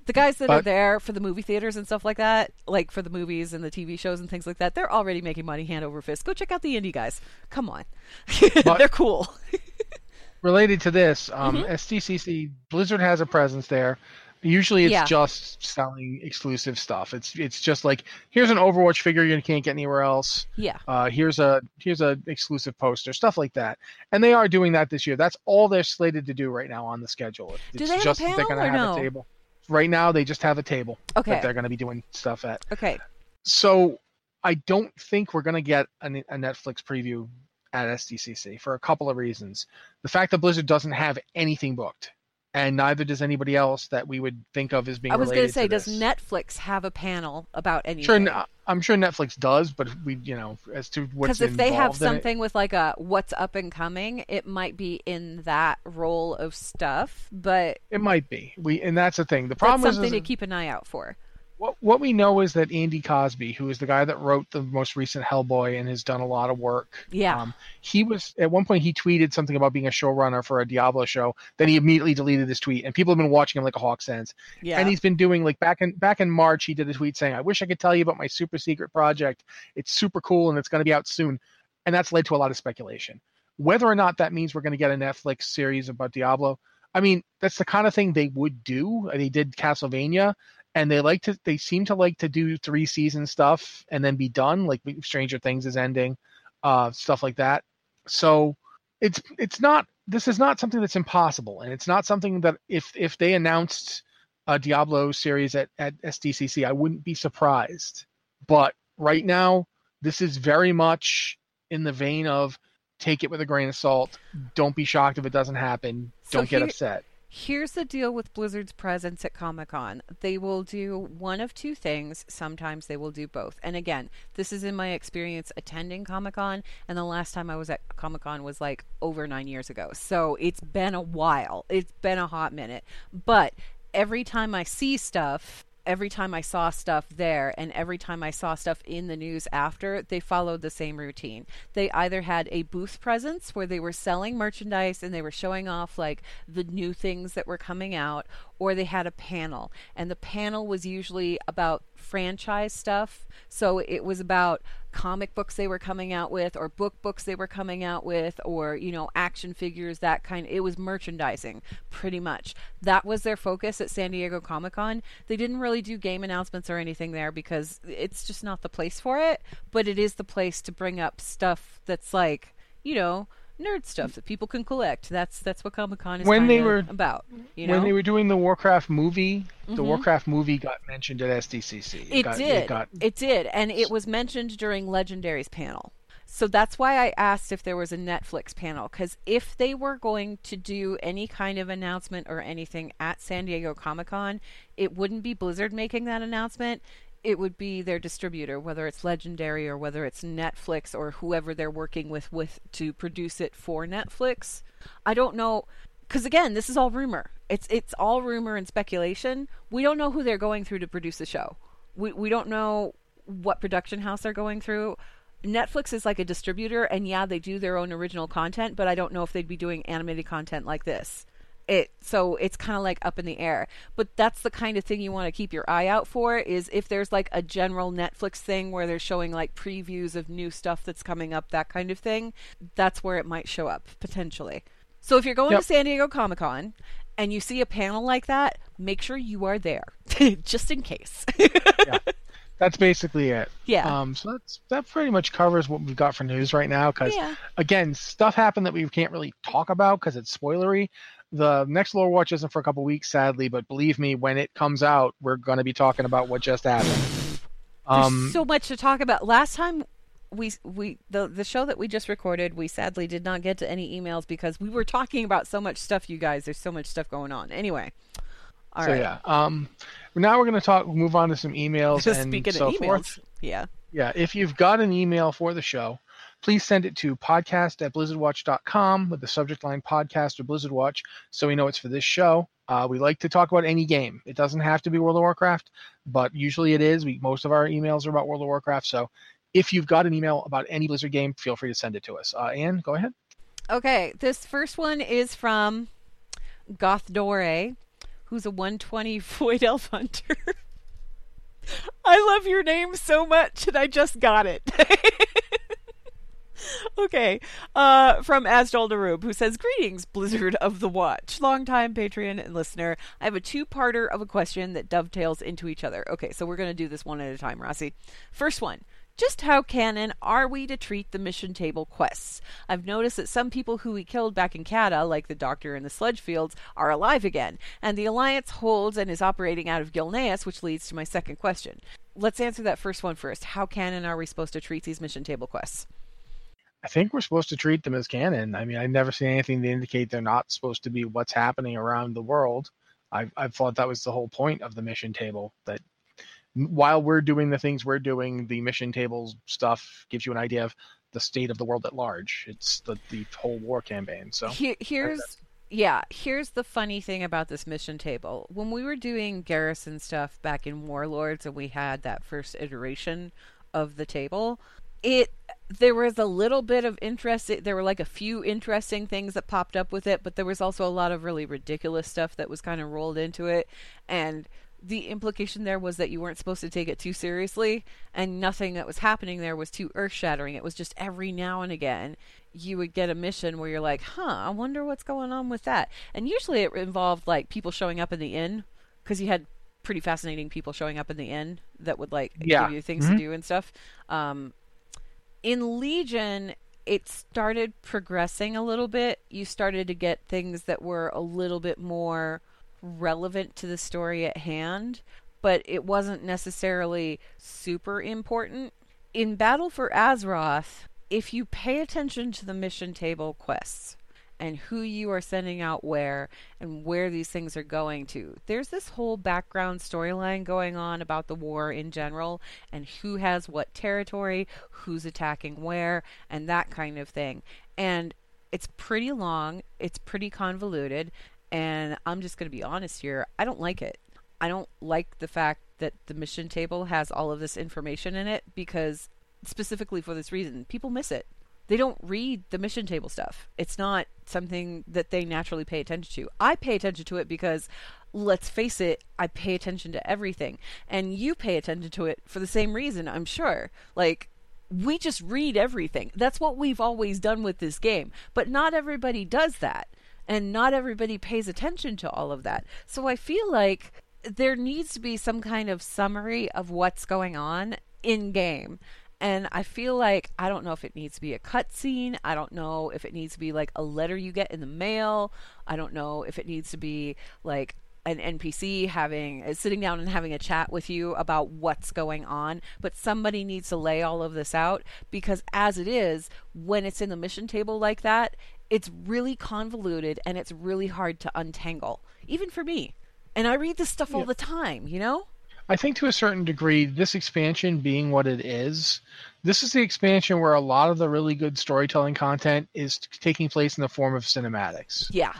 Speaker 4: the guys that but, are there for the movie theaters and stuff like that, like for the movies and the TV shows and things like that, they're already making money hand over fist. Go check out the indie guys. Come on, they're cool.
Speaker 3: related to this, um, mm-hmm. SDCC Blizzard has a presence there. Usually, it's yeah. just selling exclusive stuff. It's it's just like here's an Overwatch figure you can't get anywhere else.
Speaker 4: Yeah.
Speaker 3: Uh, here's a here's a exclusive poster, stuff like that. And they are doing that this year. That's all they're slated to do right now on the schedule. It's
Speaker 4: do they have
Speaker 3: just
Speaker 4: a panel
Speaker 3: they're going to have
Speaker 4: no?
Speaker 3: a table right now they just have a table
Speaker 4: okay.
Speaker 3: that they're going to be doing stuff at.
Speaker 4: Okay.
Speaker 3: So I don't think we're going to get a, a, Netflix preview at SDCC for a couple of reasons. The fact that Blizzard doesn't have anything booked and neither does anybody else that we would think of as being. I
Speaker 4: was
Speaker 3: going to
Speaker 4: say,
Speaker 3: does
Speaker 4: Netflix have a panel about anything?
Speaker 3: Sure, uh, I'm sure Netflix does, but we, you know, as to what's
Speaker 4: because if they have something with like a what's up and coming, it might be in that role of stuff. But
Speaker 3: it might be. We and that's the thing. The problem
Speaker 4: that's something
Speaker 3: is,
Speaker 4: to keep an eye out for
Speaker 3: what what we know is that Andy Cosby, who is the guy that wrote the most recent Hellboy and has done a lot of work,
Speaker 4: yeah,
Speaker 3: um, he was at one point he tweeted something about being a showrunner for a Diablo show. Then he immediately deleted his tweet, and people have been watching him like a hawk since.
Speaker 4: Yeah,
Speaker 3: and he's been doing like back in back in March, he did a tweet saying, "I wish I could tell you about my super secret project. It's super cool and it's going to be out soon," and that's led to a lot of speculation. Whether or not that means we're going to get a Netflix series about Diablo, I mean, that's the kind of thing they would do. They did Castlevania and they like to they seem to like to do three season stuff and then be done like stranger things is ending uh stuff like that. So it's it's not this is not something that's impossible and it's not something that if if they announced a diablo series at at sdcc i wouldn't be surprised. But right now this is very much in the vein of take it with a grain of salt. Don't be shocked if it doesn't happen. Don't
Speaker 4: so
Speaker 3: get upset
Speaker 4: Here's the deal with Blizzard's presence at Comic Con. They will do one of two things. Sometimes they will do both. And again, this is in my experience attending Comic Con, and the last time I was at Comic Con was like over nine years ago. So it's been a while. It's been a hot minute. But every time I see stuff, every time I saw stuff there and every time I saw stuff in the news after, they followed the same routine. They either had a booth presence where they were selling merchandise and they were showing off like the new things that were coming out, or they had a panel. And the panel was usually about franchise stuff. So it was about comic books they were coming out with or book books they were coming out with or you know action figures that kind it was merchandising pretty much. That was their focus at San Diego Comic-Con. They didn't really do game announcements or anything there because it's just not the place for it but it is the place to bring up stuff that's like you know nerd stuff that people can collect. That's that's what Comic Con is
Speaker 3: when they were
Speaker 4: about. You know?
Speaker 3: when they were doing the Warcraft movie, mm-hmm. the Warcraft movie got mentioned at SDCC.
Speaker 4: It, it got, did. It, got... it did, and it was mentioned during Legendary's panel. So that's why I asked if there was a Netflix panel because if they were going to do any kind of announcement or anything at San Diego Comic Con, it wouldn't be Blizzard making that announcement it would be their distributor, whether it's Legendary or whether it's Netflix or whoever they're working with with to produce it for Netflix. I don't know because again, this is all rumor. It's it's all rumor and speculation. We don't know who they're going through to produce the show. We we don't know what production house they're going through. Netflix is like a distributor, and yeah, they do their own original content, but I don't know if they'd be doing animated content like this it so it's kind of like up in the air but that's the kind of thing you want to keep your eye out for is if there's like a general netflix thing where they're showing like previews of new stuff that's coming up that kind of thing that's where it might show up potentially so if you're going yep. to san diego comic-con and you see a panel like that make sure you are there just in case
Speaker 3: yeah that's basically it.
Speaker 4: Yeah.
Speaker 3: Um, so that's that pretty much covers what we've got for news right now. Because yeah. again, stuff happened that we can't really talk about because it's spoilery. The next lore watch isn't for a couple weeks, sadly, but believe me, when it comes out, we're going to be talking about what just happened.
Speaker 4: Um, There's so much to talk about. Last time we we the the show that we just recorded, we sadly did not get to any emails because we were talking about so much stuff. You guys, there's so much stuff going on. Anyway, all
Speaker 3: so
Speaker 4: right.
Speaker 3: yeah, um, now we're going to talk. Move on to some emails and
Speaker 4: speaking
Speaker 3: so
Speaker 4: of emails,
Speaker 3: forth.
Speaker 4: yeah,
Speaker 3: yeah. If you've got an email for the show, please send it to podcast at blizzardwatch.com with the subject line podcast or Blizzard Watch so we know it's for this show. Uh, we like to talk about any game. It doesn't have to be World of Warcraft, but usually it is. We most of our emails are about World of Warcraft. So if you've got an email about any Blizzard game, feel free to send it to us. Uh, Anne, go ahead.
Speaker 4: Okay, this first one is from Goth Dore, who's a 120 Void Elf Hunter. I love your name so much, and I just got it. okay. Uh, from Asdol Darub, who says, Greetings, Blizzard of the Watch. Longtime Patreon and listener. I have a two parter of a question that dovetails into each other. Okay, so we're going to do this one at a time, Rossi. First one. Just how canon are we to treat the mission table quests? I've noticed that some people who we killed back in Cata, like the Doctor in the Sludge Fields, are alive again, and the Alliance holds and is operating out of Gilneas, which leads to my second question. Let's answer that first one first. How canon are we supposed to treat these mission table quests?
Speaker 3: I think we're supposed to treat them as canon. I mean, I've never seen anything to indicate they're not supposed to be what's happening around the world. I've, I've thought that was the whole point of the mission table that while we're doing the things we're doing, the mission table stuff gives you an idea of the state of the world at large. It's the, the whole war campaign. So
Speaker 4: Here, here's yeah, here's the funny thing about this mission table. When we were doing garrison stuff back in Warlords and we had that first iteration of the table, it there was a little bit of interest. There were like a few interesting things that popped up with it but there was also a lot of really ridiculous stuff that was kind of rolled into it. And the implication there was that you weren't supposed to take it too seriously and nothing that was happening there was too earth-shattering. It was just every now and again you would get a mission where you're like huh i wonder what's going on with that. And usually it involved like people showing up in the inn because you had pretty fascinating people showing up in the inn that would like
Speaker 3: yeah.
Speaker 4: give you things
Speaker 3: mm-hmm.
Speaker 4: to do and stuff. Um, in Legion, it started progressing a little bit. You started to get things that were a little bit more relevant to the story at hand, but it wasn't necessarily super important. In Battle for Azeroth, if you pay attention to the mission table quests and who you are sending out where and where these things are going to. There's this whole background storyline going on about the war in general and who has what territory, who's attacking where, and that kind of thing. And it's pretty long, it's pretty convoluted, and I'm just going to be honest here, I don't like it. I don't like the fact that the mission table has all of this information in it because specifically for this reason, people miss it they don't read the mission table stuff. It's not something that they naturally pay attention to. I pay attention to it because let's face it, I pay attention to everything. And you pay attention to it for the same reason, I'm sure. Like we just read everything. That's what we've always done with this game. But not everybody does that. And not everybody pays attention to all of that. So I feel like there needs to be some kind of summary of what's going on in game and I feel like I don't know if it needs to be a cutscene. I don't know if it needs to be like a letter you get in the mail. I don't know if it needs to be like an NPC having uh, sitting down and having a chat with you about what's going on, but somebody needs to lay all of this out because as it is, when it's in the mission table like that, it's really convoluted and it's really hard to untangle, even for me. And I read this stuff yeah. all the time, you know?
Speaker 3: I think to a certain degree, this expansion being what it is, this is the expansion where a lot of the really good storytelling content is taking place in the form of cinematics.
Speaker 4: Yeah.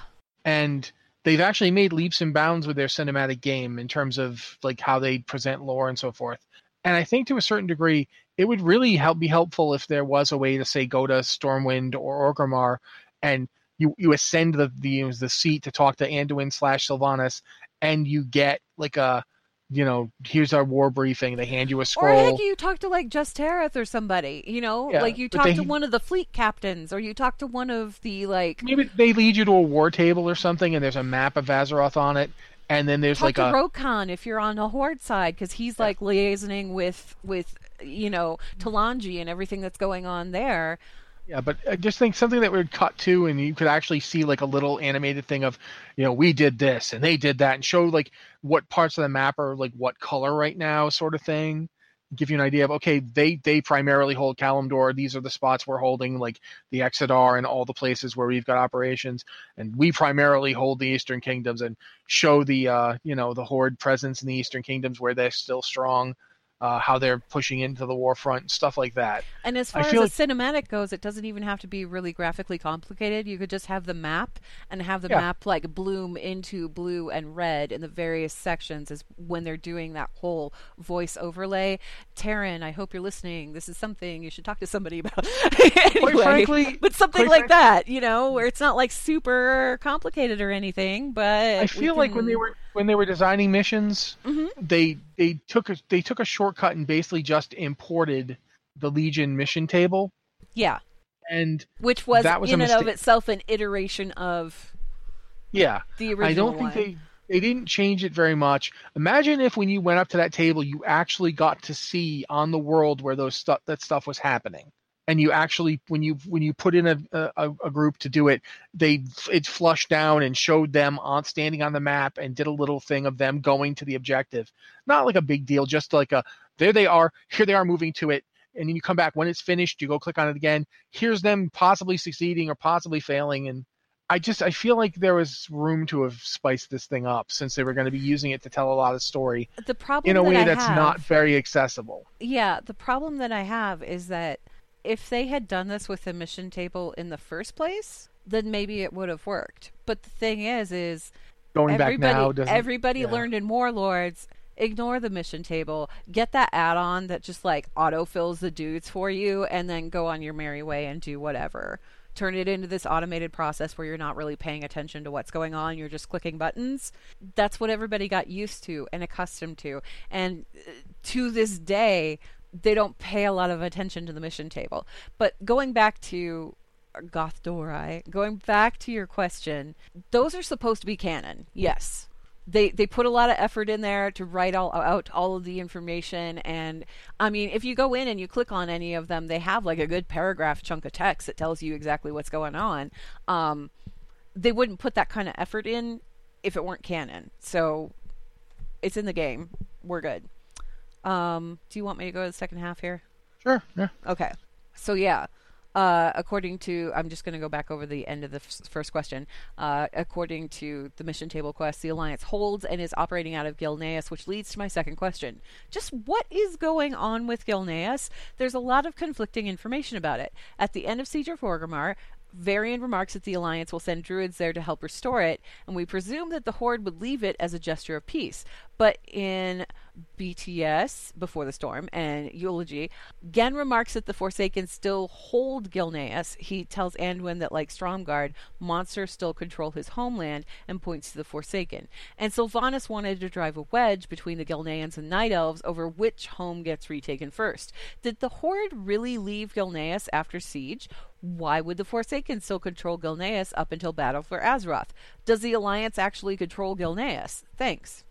Speaker 3: And they've actually made leaps and bounds with their cinematic game in terms of like how they present lore and so forth. And I think to a certain degree, it would really help be helpful if there was a way to say go to Stormwind or Orgrimmar and you, you ascend the the, the seat to talk to Anduin slash Sylvanas and you get like a you know, here's our war briefing. They hand you a scroll.
Speaker 4: Or heck, you talk to like Just Tareth or somebody. You know, yeah, like you talk they, to one of the fleet captains, or you talk to one of the like.
Speaker 3: Maybe they lead you to a war table or something, and there's a map of Azeroth on it, and then there's
Speaker 4: talk
Speaker 3: like
Speaker 4: to
Speaker 3: a
Speaker 4: Rokhan if you're on the Horde side, because he's yeah. like liaisoning with with you know Talanji and everything that's going on there.
Speaker 3: Yeah, but I just think something that we would cut to, and you could actually see like a little animated thing of, you know, we did this and they did that, and show like what parts of the map are like what color right now, sort of thing. Give you an idea of okay, they they primarily hold Kalimdor. These are the spots we're holding, like the Exodar and all the places where we've got operations, and we primarily hold the Eastern Kingdoms and show the uh, you know the Horde presence in the Eastern Kingdoms where they're still strong uh, how they're pushing into the war front, stuff like that.
Speaker 4: And as far as the like... cinematic goes, it doesn't even have to be really graphically complicated. You could just have the map and have the yeah. map like bloom into blue and red in the various sections as when they're doing that whole voice overlay. Taryn, I hope you're listening. This is something you should talk to somebody about. anyway,
Speaker 3: quite frankly,
Speaker 4: but something like frankly, that, you know, where it's not like super complicated or anything. But
Speaker 3: I feel can... like when they were when they were designing missions, mm-hmm. they they took a they took a shortcut and basically just imported the Legion mission table.
Speaker 4: Yeah.
Speaker 3: And
Speaker 4: which was, that was in and of itself an iteration of
Speaker 3: Yeah.
Speaker 4: The original
Speaker 3: I don't
Speaker 4: one.
Speaker 3: think they they didn't change it very much. Imagine if when you went up to that table you actually got to see on the world where those stuff that stuff was happening and you actually when you when you put in a, a, a, group to do it they it flushed down and showed them on standing on the map and did a little thing of them going to the objective. Not like a big deal just like a there they are here they are moving to it. And then you come back when it's finished you go click on it again. Here's them possibly succeeding or possibly failing and i just i feel like there was room to have spiced this thing up since they were going to be using it to tell a lot of story
Speaker 4: the problem
Speaker 3: in a way that's
Speaker 4: have,
Speaker 3: not very accessible.
Speaker 4: Yeah the problem that i have is that if they had done this with the mission table in the first place, then maybe it would have worked. But the thing is, is
Speaker 3: going back now,
Speaker 4: everybody
Speaker 3: yeah.
Speaker 4: learned in Warlords. Ignore the mission table. Get that add-on that just like auto fills the dudes for you, and then go on your merry way and do whatever. Turn it into this automated process where you're not really paying attention to what's going on. You're just clicking buttons. That's what everybody got used to and accustomed to. And uh, to this day, they don't pay a lot of attention to the mission table. But going back to Gothdori, going back to your question, those are supposed to be canon. Yes. They they put a lot of effort in there to write all out all of the information and I mean if you go in and you click on any of them they have like a good paragraph chunk of text that tells you exactly what's going on. Um, they wouldn't put that kind of effort in if it weren't canon. So it's in the game. We're good. Um, do you want me to go to the second half here?
Speaker 3: Sure. Yeah.
Speaker 4: Okay. So yeah, uh, according to, I'm just going to go back over the end of the f- first question. Uh, according to the mission table quest, the Alliance holds and is operating out of Gilneas, which leads to my second question. Just what is going on with Gilneas? There's a lot of conflicting information about it. At the end of Siege of Orgrimmar, Varian remarks that the Alliance will send druids there to help restore it, and we presume that the Horde would leave it as a gesture of peace. But in BTS, Before the Storm, and Eulogy, Genn remarks that the Forsaken still hold Gilneas. He tells Anduin that, like Stromgarde, monsters still control his homeland and points to the Forsaken. And Sylvanas wanted to drive a wedge between the Gilneans and Night Elves over which home gets retaken first. Did the Horde really leave Gilneas after siege? Why would the Forsaken still control Gilneas up until Battle for Azeroth? Does the Alliance actually control Gilneas? Thanks.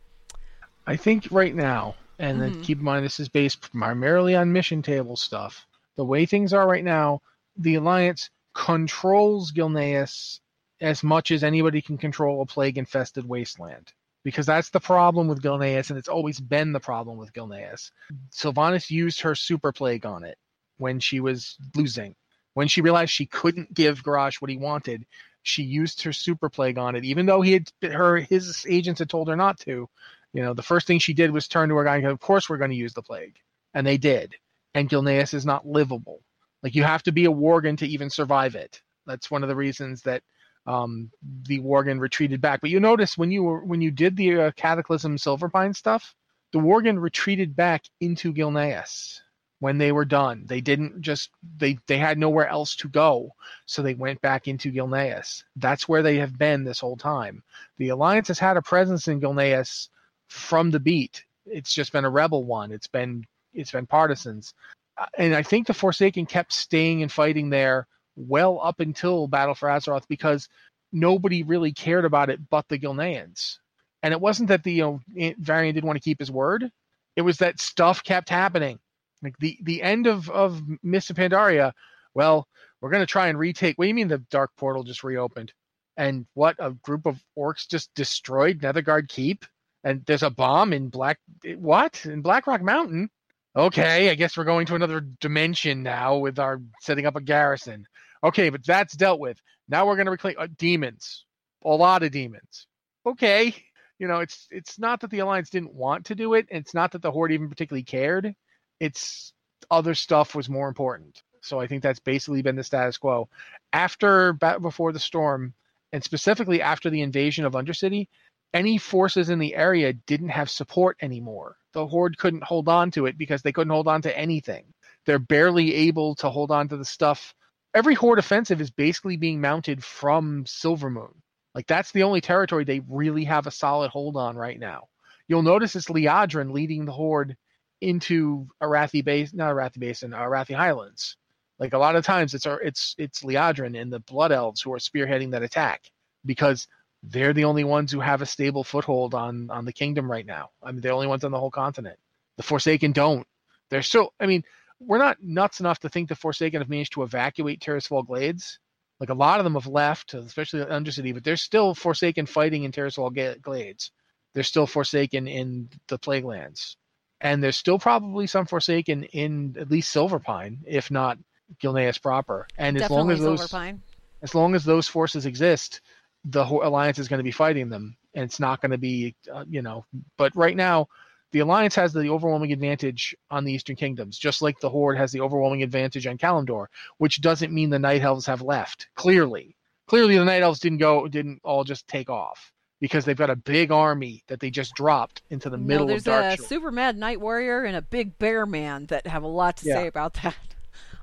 Speaker 3: I think right now, and
Speaker 4: Mhm.
Speaker 3: then keep in mind this is based primarily on mission table stuff. The way things are right now, the Alliance controls Gilneas as much as anybody can control a plague infested wasteland. Because that's the problem with Gilneas, and it's always been the problem with Gilneas. Sylvanas used her super plague on it when she was losing. When she realized she couldn't give Garrosh what he wanted, she used her super plague on it, even though he had her his agents had told her not to. You know, the first thing she did was turn to her guy and go, Of course we're going to use the plague. And they did. And Gilneas is not livable. Like you have to be a Worgen to even survive it. That's one of the reasons that um, the Worgen retreated back. But you notice when you were when you did the uh, Cataclysm Silverpine stuff, the Worgen retreated back into Gilneas when they were done. They didn't just they they had nowhere else to go, so they went back into Gilneas. That's where they have been this whole time. The Alliance has had a presence in Gilneas from the beat. It's just been a rebel one. It's been it's been partisans, Uh, and I think the Forsaken kept staying and fighting there well up until Battle for Azeroth because nobody really cared about it but the Gilneans. And it wasn't that the you know Varian didn't want to keep his word. It was that stuff kept happening. Like the the end of of Mists of Pandaria. Well, we're gonna try and retake. What do you mean the Dark Portal just reopened? And what a group of orcs just destroyed Nethergarde Keep? And there's a bomb in Black what in Blackrock Mountain? Okay, I guess we're going to another dimension now with our setting up a garrison. Okay, but that's dealt with. Now we're gonna reclaim uh, demons, a lot of demons. Okay, you know it's it's not that the alliance didn't want to do it. and It's not that the horde even particularly cared. It's other stuff was more important. So I think that's basically been the status quo. After Battle Before the Storm, and specifically after the invasion of Undercity, any forces in the area didn't have support anymore. The Horde couldn't hold on to it because they couldn't hold on to anything. They're barely able to hold on to the stuff. Every Horde offensive is basically being mounted from Silvermoon. Like that's the only territory they really have a solid hold on right now. You'll notice it's Liadrin leading the Horde into Arathi Basin, not Arathi Basin, uh, Arathi Highlands. Like a lot of times, it's it's it's Liadrin and the Blood Elves who are spearheading that attack because they're the only ones who have a stable foothold on on the kingdom right now. I mean, they're the only ones on the whole continent. The Forsaken don't. They're still. I mean, we're not nuts enough to think the Forsaken have managed to evacuate Tirisfal Glades. Like a lot of them have left, especially Undercity, but there's still Forsaken fighting in Tirisfal Glades. They're still Forsaken in the Plaguelands, and there's still probably some Forsaken in at least Silverpine, if not Gilneas proper. And as long as those
Speaker 4: Silverpine.
Speaker 3: as long as those forces exist, the alliance is going to be fighting them, and it's not going to be, uh, you know. But right now, the alliance has the overwhelming advantage on the Eastern Kingdoms, just like the Horde has the overwhelming advantage on Kalimdor, which doesn't mean the Night Elves have left. Clearly, clearly the Night Elves didn't go, didn't all just take off because they've got a big army that they just dropped into the
Speaker 4: no,
Speaker 3: middle
Speaker 4: there's
Speaker 3: of
Speaker 4: a
Speaker 3: Darkshore.
Speaker 4: super mad night warrior and a big bear man that have a lot to
Speaker 3: Yeah.
Speaker 4: say about that.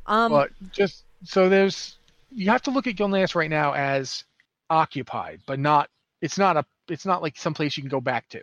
Speaker 4: Um,
Speaker 3: but just so there's you have to look at Gilneas right now as occupied, but not it's not a it's not like someplace you can go back to.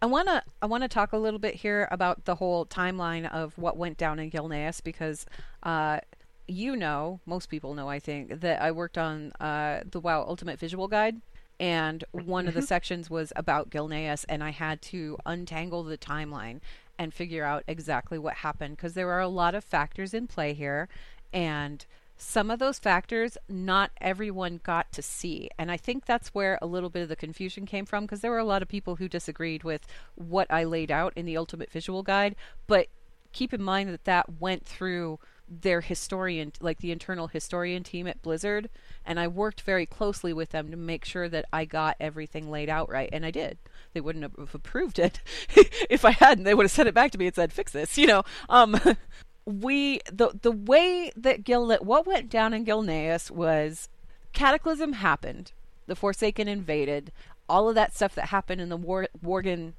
Speaker 4: I wanna I wanna talk a little bit here about the whole timeline of what went down in Gilneas because uh, you know, most people know, I think, that I worked on uh, the WoW Ultimate Visual Guide, and one of the mm-hmm. sections was about Gilneas, and I had to untangle the timeline and figure out exactly what happened because there are a lot of factors in play here, and some of those factors not everyone got to see and i think that's where a little bit of the confusion came from because there were a lot of people who disagreed with what i laid out in the ultimate visual guide but keep in mind that that went through their historian, like the internal historian team at Blizzard, and I worked very closely with them to make sure that I got everything laid out right, and I did. They wouldn't have approved it if I hadn't. They would have sent it back to me and said, "Fix this," you know. Um, we the the way that Gil what went down in Gilneas was Cataclysm happened, the Forsaken invaded, all of that stuff that happened in the War- Worgen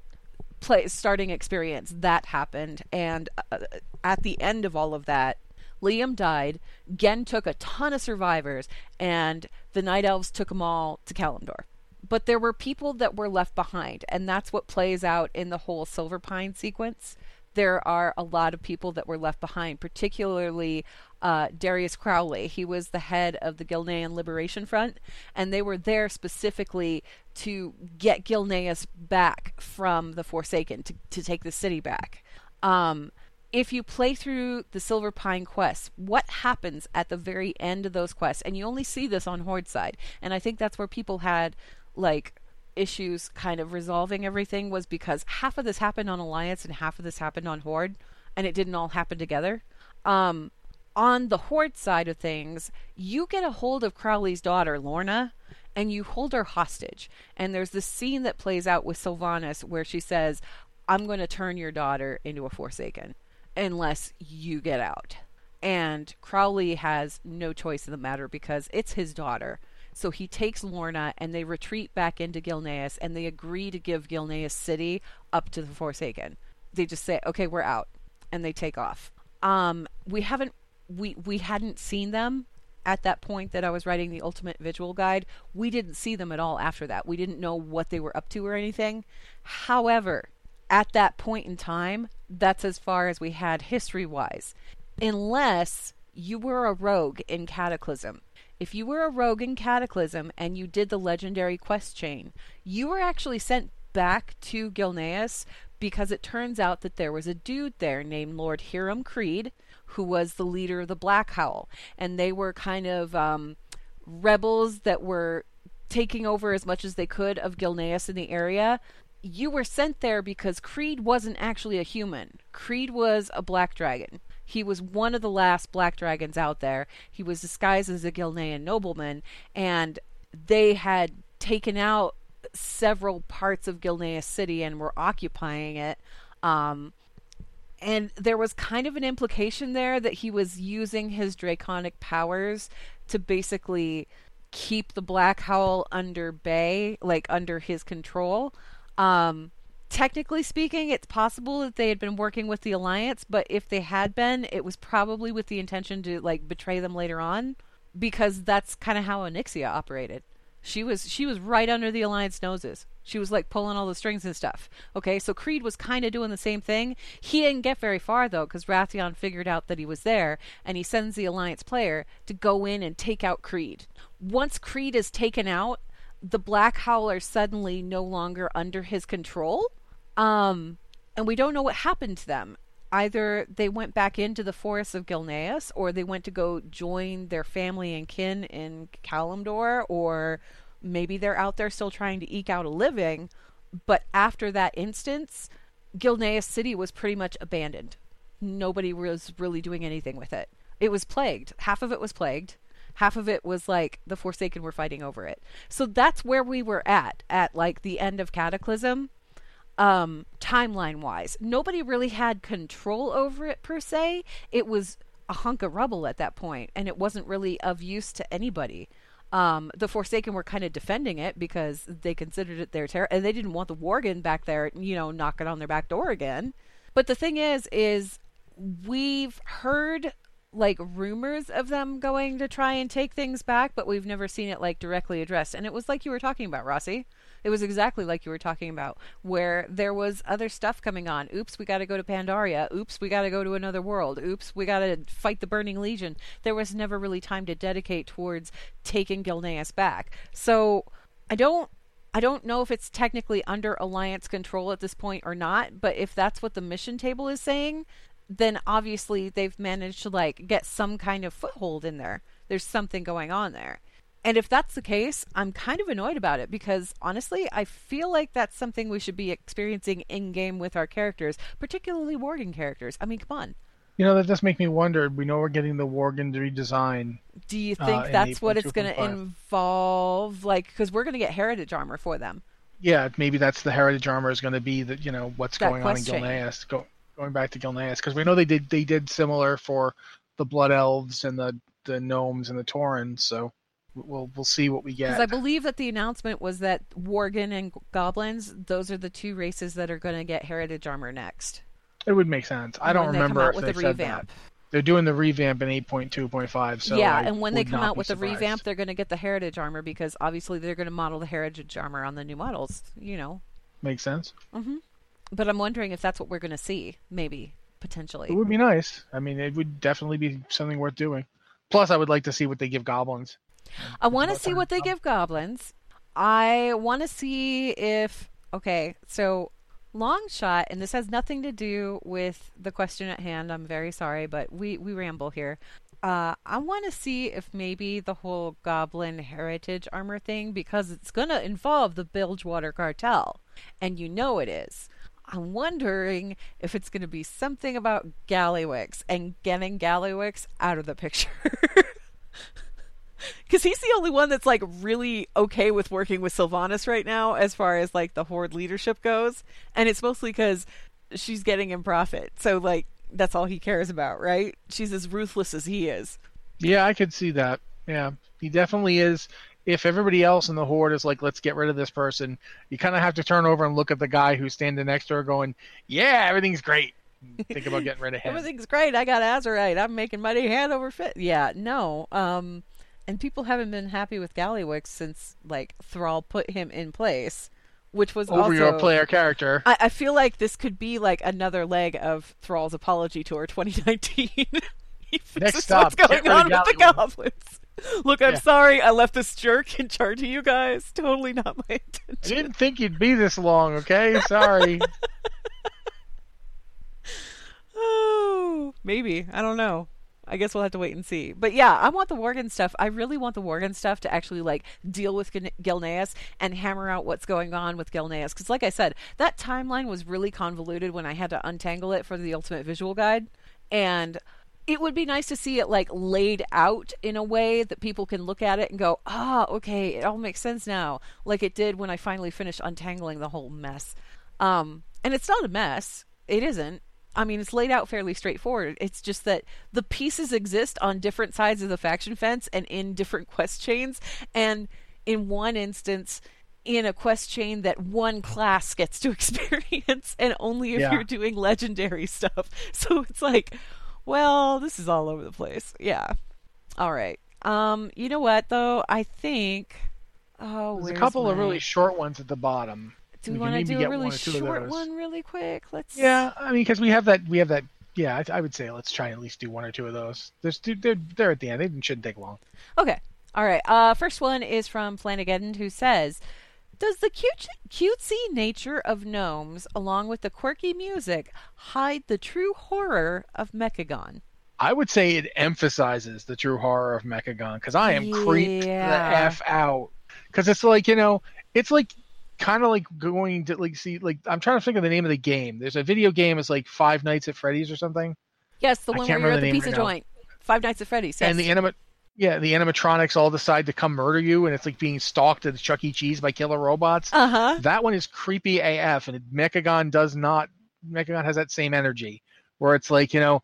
Speaker 4: play starting experience that happened, and uh, at the end of all of that, Liam died. Genn took a ton of survivors, and the Night Elves took them all to Kalimdor. But there were people that were left behind, and that's what plays out in the whole Silverpine sequence there are a lot of people that were left behind, particularly uh, Darius Crowley. He was the head of the Gilnean Liberation Front, and they were there specifically to get Gilneas back from the Forsaken, to, to take the city back. Um, if you play through the Silverpine quests, what happens at the very end of those quests? And you only see this on Horde side, and I think that's where people had like issues kind of resolving everything was because half of this happened on Alliance and half of this happened on Horde, and it didn't all happen together. Um, on the Horde side of things, you get a hold of Crowley's daughter, Lorna, and you hold her hostage. And there's this scene that plays out with Sylvanas where she says, I'm going to turn your daughter into a Forsaken unless you get out. And Crowley has no choice in the matter because it's his daughter. So he takes Lorna and they retreat back into Gilneas and they agree to give Gilneas City up to the Forsaken. They just say, "Okay, we're out," and they take off. Um, we haven't we we hadn't seen them at that point that I was writing the Ultimate Visual Guide. We didn't see them at all after that. We didn't know what they were up to or anything. However, at that point in time, that's as far as we had history wise. Unless you were a rogue in Cataclysm if you were a rogue in Cataclysm and you did the legendary quest chain, you were actually sent back to Gilneas because it turns out that there was a dude there named Lord Hiram Creed who was the leader of the Black Howl. And they were kind of um, rebels that were taking over as much as they could of Gilneas in the area. You were sent there because Creed wasn't actually a human. Creed was a black dragon. He was one of the last black dragons out there. He was disguised as a Gilnean nobleman, and they had taken out several parts of Gilneas City and were occupying it. Um, and there was kind of an implication there that he was using his draconic powers to basically keep the Black Howl under bay, like under his control. Um, technically speaking, it's possible that they had been working with the Alliance, but if they had been, it was probably with the intention to like betray them later on, because that's kind of how Onyxia operated. She was she was right under the Alliance noses. She was like pulling all the strings and stuff. Okay, so Creed was kind of doing the same thing. He didn't get very far though, because Wrathion figured out that he was there, and he sends the Alliance player to go in and take out Creed. Once Creed is taken out, the Black Howler suddenly no longer under his control um, and we don't know what happened to them. Either they went back into the forests of Gilneas, or they went to go join their family and kin in Kalimdor, or maybe they're out there still trying to eke out a living. But after that instance, Gilneas City was pretty much abandoned. Nobody was really doing anything with it. It was plagued. Half of it was plagued. Half of it was like the Forsaken were fighting over it. So that's where we were at, at like the end of Cataclysm um, timeline wise. Nobody really had control over it per se. It was a hunk of rubble at that point, and it wasn't really of use to anybody. Um, the Forsaken were kind of defending it because they considered it their terror, and they didn't want the Worgen back there, you know, knocking on their back door again. But the thing is, is we've heard like rumors of them going to try and take things back, but we've never seen it like directly addressed. And it was like you were talking about, Rossi. It was exactly like you were talking about, where there was other stuff coming on. Oops, we got to go to Pandaria. Oops, we got to go to another world. Oops, we got to fight the Burning Legion. There was never really time to dedicate towards taking Gilneas back. So I don't I don't know if it's technically under alliance control at this point or not, but if that's what the mission table is saying, then obviously they've managed to like get some kind of foothold in there. There's something going on there. And if that's the case, I'm kind of annoyed about it because honestly, I feel like that's something we should be experiencing in game with our characters, particularly Worgen characters. I mean, come on.
Speaker 3: You know, that does make me wonder. We know we're getting the Worgen redesign.
Speaker 4: Do you
Speaker 3: Uh,
Speaker 4: think
Speaker 3: in
Speaker 4: that's what it's going to involve? Like, because we're going to get heritage armor for them.
Speaker 3: Yeah, maybe that's the heritage armor is going to be that you know what's
Speaker 4: That
Speaker 3: going on in. Gilneas. Go, going back to Gilneas because we know they did they did similar for the Blood Elves and the the gnomes and the Taurens. So we'll we'll see what we
Speaker 4: Because
Speaker 3: get.
Speaker 4: I believe that the announcement was that Worgen and goblins, those are the two races that are going to get heritage armor next.
Speaker 3: It would make sense. I don't
Speaker 4: when they come
Speaker 3: remember if they
Speaker 4: the
Speaker 3: said
Speaker 4: revamp.
Speaker 3: that. They're doing the revamp in 8.2.5. So
Speaker 4: yeah,
Speaker 3: I
Speaker 4: and when they come out with the revamp, they're going to get the heritage armor because obviously they're going to model the heritage armor on the new models. You know,
Speaker 3: makes sense. Mm-hmm.
Speaker 4: But I'm wondering if that's what we're going to see, maybe potentially.
Speaker 3: It would be nice. I mean, it would definitely be something worth doing. Plus, I would like to see what they give goblins.
Speaker 4: I want to see what they give goblins. I want to see if okay, so long shot, and this has nothing to do with the question at hand. I'm very sorry, but we we ramble here. Uh, I want to see if maybe the whole goblin heritage armor thing, because it's going to involve the Bilgewater cartel, and you know it is. I'm wondering if it's going to be something about Gallywix and getting Gallywix out of the picture. because he's the only one that's like really okay with working with Sylvanas right now as far as like the horde leadership goes and it's mostly because she's getting him profit so like that's all he cares about right she's as ruthless as he is
Speaker 3: Yeah, I could see that. Yeah, he definitely is. If everybody else in the horde is like, let's get rid of this person, you kind of have to turn over and look at the guy who's standing next to her, going, "Yeah, everything's great." Think about getting rid of him.
Speaker 4: everything's great i got Azerite i'm making money hand over fit yeah no um and people haven't been happy with Gallywix since like Thrall put him in place which was
Speaker 3: Over
Speaker 4: also
Speaker 3: your player character.
Speaker 4: I, I feel like this could be like another leg of Thrall's apology tour 2019.
Speaker 3: Next stop,
Speaker 4: what's going
Speaker 3: get rid of
Speaker 4: on with the goblins. Look, I'm
Speaker 3: Yeah.
Speaker 4: sorry I left this jerk in charge of you guys. Totally not my intention.
Speaker 3: I didn't think you'd be this long. Okay, sorry.
Speaker 4: Oh, maybe. I don't know. I guess we'll have to wait and see. But yeah, I want the Worgen stuff. I really want the Worgen stuff to actually like deal with Gil- Gilneas and hammer out what's going on with Gilneas. Because, like I said, that timeline was really convoluted when I had to untangle it for the Ultimate Visual Guide, and it would be nice to see it like laid out in a way that people can look at it and go, ah, okay, it all makes sense now, like it did when I finally finished untangling the whole mess. Um, and it's not a mess. It isn't. I mean, it's laid out fairly straightforward. It's just that the pieces exist on different sides of the faction fence and in different quest chains. And in one instance, in a quest chain that one class gets to experience, and only if
Speaker 3: Yeah.
Speaker 4: you're doing legendary stuff. So it's like, well, this is all over the place. Yeah. All right. Um, you know what though? I think. Oh,
Speaker 3: There's a couple of really short ones at the bottom.
Speaker 4: Do we
Speaker 3: we
Speaker 4: want to do a really
Speaker 3: one two
Speaker 4: short one, really quick? Let's.
Speaker 3: Yeah, I mean, because we have that, we have that. Yeah, I, I would say let's try and at least do one or two of those. There's, they're, they're at the end. They shouldn't take long.
Speaker 4: Okay. All right. Uh, first one is from Flanagan, who says, "Does the cute, cutesy nature of gnomes, along with the quirky music, hide the true horror of Mechagon?"
Speaker 3: I would say it emphasizes the true horror of Mechagon because I am creeped the f out. Because it's like you know, it's like kind of like going to like see like I'm trying to think of the name of the game. There's a video game. It's like Five Nights at Freddy's or something.
Speaker 4: Yes, the one where you're at the pizza
Speaker 3: right now.
Speaker 4: joint. Five Nights at Freddy's. Yes.
Speaker 3: And the anima, yeah, the animatronics all decide to come murder you, and it's like being stalked at Chuck E. Cheese by killer robots.
Speaker 4: uh huh.
Speaker 3: That one is creepy AF, and Mechagon does not. Mechagon has that same energy, where it's like you know,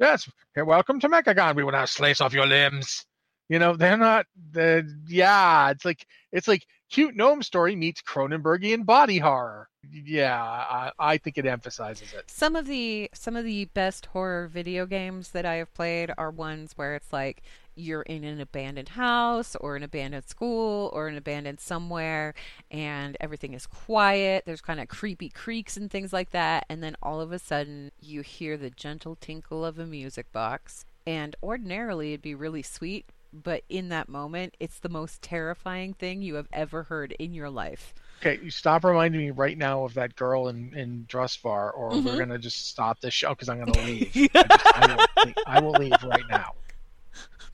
Speaker 3: yes, here, welcome to Mechagon. We will now slice off your limbs. You know, they're not the yeah. It's like it's like cute gnome story meets Cronenbergian body horror. Yeah, I, I think it emphasizes it.
Speaker 4: Some of the some of the best horror video games that I have played are ones where it's like you're in an abandoned house or an abandoned school or an abandoned somewhere and everything is quiet. There's kind of creepy creaks and things like that and then all of a sudden you hear the gentle tinkle of a music box and ordinarily it'd be really sweet, but in that moment it's the most terrifying thing you have ever heard in your life.
Speaker 3: Okay, you stop reminding me right now of that girl in in Drustvar, or we're mm-hmm. gonna just stop this show because I'm gonna leave. I, just, I, will, leave- I will leave right now.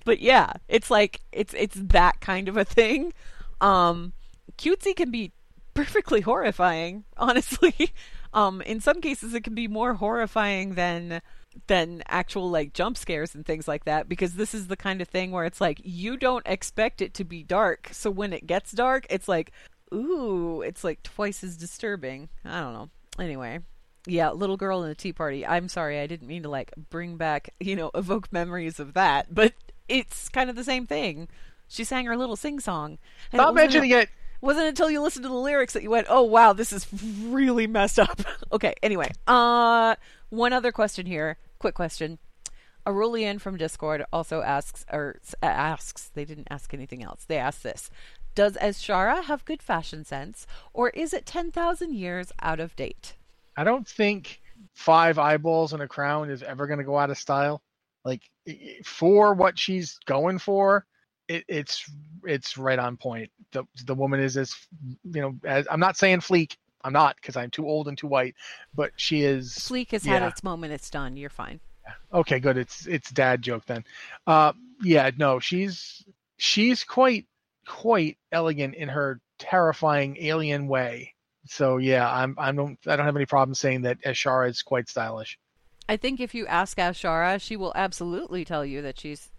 Speaker 4: But yeah, it's like it's it's that kind of a thing. Um, cutesy can be perfectly horrifying, honestly. Um, in some cases, it can be more horrifying than than actual like jump scares and things like that because this is the kind of thing where it's like you don't expect it to be dark so when it gets dark it's like ooh it's like twice as disturbing i don't know anyway yeah little girl in a tea party i'm sorry i didn't mean to like bring back you know evoke memories of that but it's kind of the same thing she sang her little sing song
Speaker 3: stop mentioning it
Speaker 4: wasn't until you listened to the lyrics that you went, "Oh wow, this is really messed up." okay, anyway, uh one other question here, quick question. Arulian from Discord also asks or asks, they didn't ask anything else. They asked this. Does Azshara have good fashion sense or is it 10,000 years out of date?
Speaker 3: I don't think five eyeballs and a crown is ever going to go out of style. Like for what she's going for, it, it's it's right on point. The the woman is as you know as I'm not saying fleek. I'm not because I'm too old and too white, but she is.
Speaker 4: Fleek has yeah. had its moment. It's done. You're fine.
Speaker 3: Okay, good. It's it's dad joke then. Uh, yeah, no, she's she's quite quite elegant in her terrifying alien way. So yeah, I'm I don't I don't have any problem saying that Azshara is quite stylish.
Speaker 4: I think if you ask Azshara, she will absolutely tell you that she's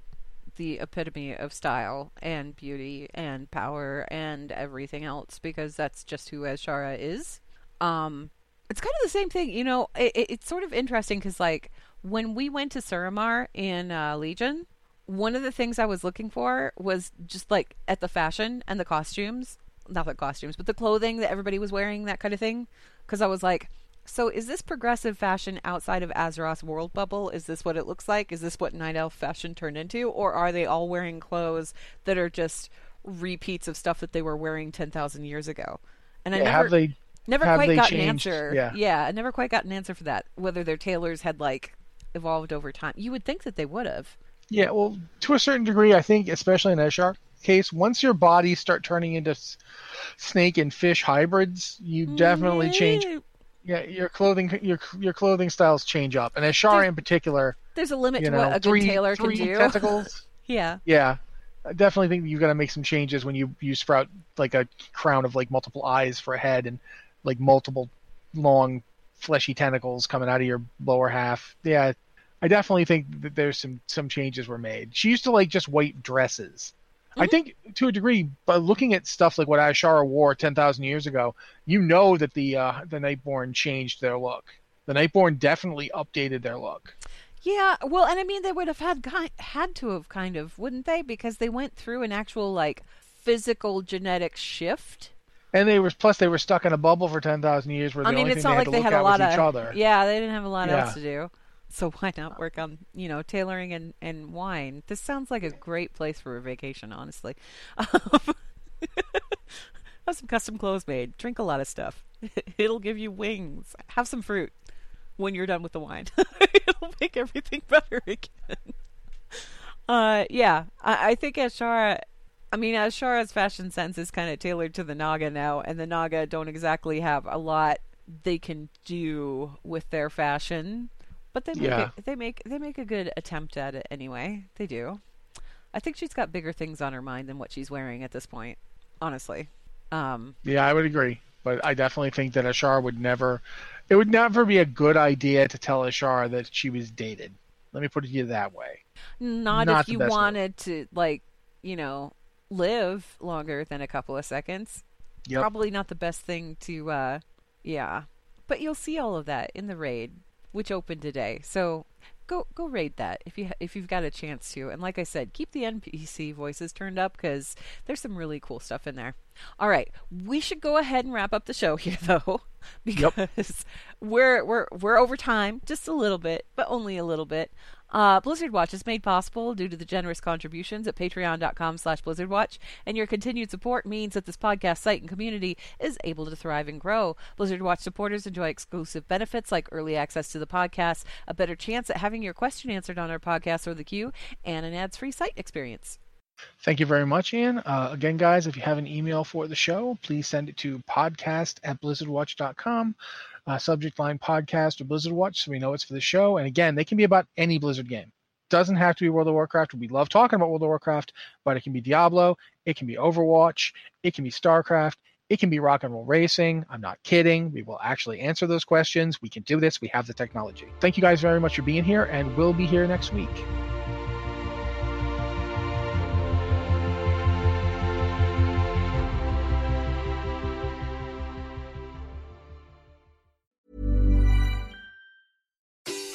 Speaker 4: the epitome of style and beauty and power and everything else because that's just who Azshara is. Um, it's kind of the same thing, you know. It, it, it's sort of interesting because, like, when we went to Suramar in uh, Legion, one of the things I was looking for was just like at the fashion and the costumes, not the costumes, but the clothing that everybody was wearing, that kind of thing. Because I was like, so is this progressive fashion outside of Azeroth's world bubble? Is this what it looks like? Is this what Night Elf fashion turned into? Or are they all wearing clothes that are just repeats of stuff that they were wearing 10,000 years ago?
Speaker 3: And yeah, I never, they,
Speaker 4: never quite got
Speaker 3: changed?
Speaker 4: an answer.
Speaker 3: Yeah.
Speaker 4: yeah, I never quite got an answer for that. Whether their tailors had like evolved over time. You would think that they would have.
Speaker 3: Yeah, well, to a certain degree, I think, especially in Azshara case, once your bodies start turning into snake and fish hybrids, you definitely mm-hmm. change yeah, your clothing your your clothing styles change up, and Azshara in particular.
Speaker 4: There's a limit to know, what a three, good tailor
Speaker 3: can
Speaker 4: do.
Speaker 3: Tentacles.
Speaker 4: yeah.
Speaker 3: Yeah, I definitely think you've got to make some changes when you you sprout like a crown of like multiple eyes for a head and like multiple long fleshy tentacles coming out of your lower half. Yeah, I definitely think that there's some some changes were made. She used to like just white dresses. Mm-hmm. I think to a degree, by looking at stuff like what Azshara wore ten thousand years ago, you know that the uh, the Nightborne changed their look. The Nightborne definitely updated their look.
Speaker 4: Yeah, well, and I mean they would have had had to have kind of, wouldn't they? Because they went through an actual like physical genetic shift.
Speaker 3: And they were plus they were stuck in a bubble for ten thousand years where I mean,
Speaker 4: it's not
Speaker 3: they
Speaker 4: like they had a lot
Speaker 3: of
Speaker 4: each
Speaker 3: other.
Speaker 4: Yeah, they didn't have a lot
Speaker 3: yeah.
Speaker 4: else to do. So why not work on, you know, tailoring and, and wine? This sounds like a great place for a vacation, honestly. Um, have some custom clothes made. Drink a lot of stuff. It'll give you wings. Have some fruit when you're done with the wine. It'll make everything better again. Uh, yeah, I, I think Azshara. I mean, Azshara's fashion sense is kind of tailored to the Naga now, and the Naga don't exactly have a lot they can do with their fashion but they make
Speaker 3: yeah.
Speaker 4: it, they make they make a good attempt at it anyway. They do. I think she's got bigger things on her mind than what she's wearing at this point. Honestly. Um,
Speaker 3: yeah, I would agree. But I definitely think that Azshara would never. It would never be a good idea to tell Azshara that she was dated. Let me put it to you that way.
Speaker 4: Not, Not if you wanted to, like, you know, live longer than a couple of seconds.
Speaker 3: Yep.
Speaker 4: Probably not the best thing to, uh, yeah. But you'll see all of that in the raid which opened today. So go go raid that if you if you've got a chance to. And like I said, keep the NPC voices turned up because there's some really cool stuff in there. All right, we should go ahead and wrap up the show here though, because yep. we're we're we're over time just a little bit, but only a little bit. Uh, Blizzard Watch is made possible due to the generous contributions at patreon.com slash blizzardwatch, and your continued support means that this podcast site and community is able to thrive and grow. Blizzard Watch supporters enjoy exclusive benefits like early access to the podcast, a better chance at having your question answered on our podcast or the queue, and an ads-free site experience.
Speaker 3: Thank you very much, Ian. Uh, again, guys, if you have an email for the show, please send it to podcast at blizzardwatch.com uh, subject line podcast or Blizzard Watch so we know it's for the show. And again, they can be about any Blizzard game. Doesn't have to be World of Warcraft. We love talking about World of Warcraft, but it can be Diablo, it can be Overwatch, it can be StarCraft, It can be rock and roll racing. I'm not kidding. We will actually answer those questions. We can do this. We have the technology. Thank you guys very much for being here, and we'll be here next week.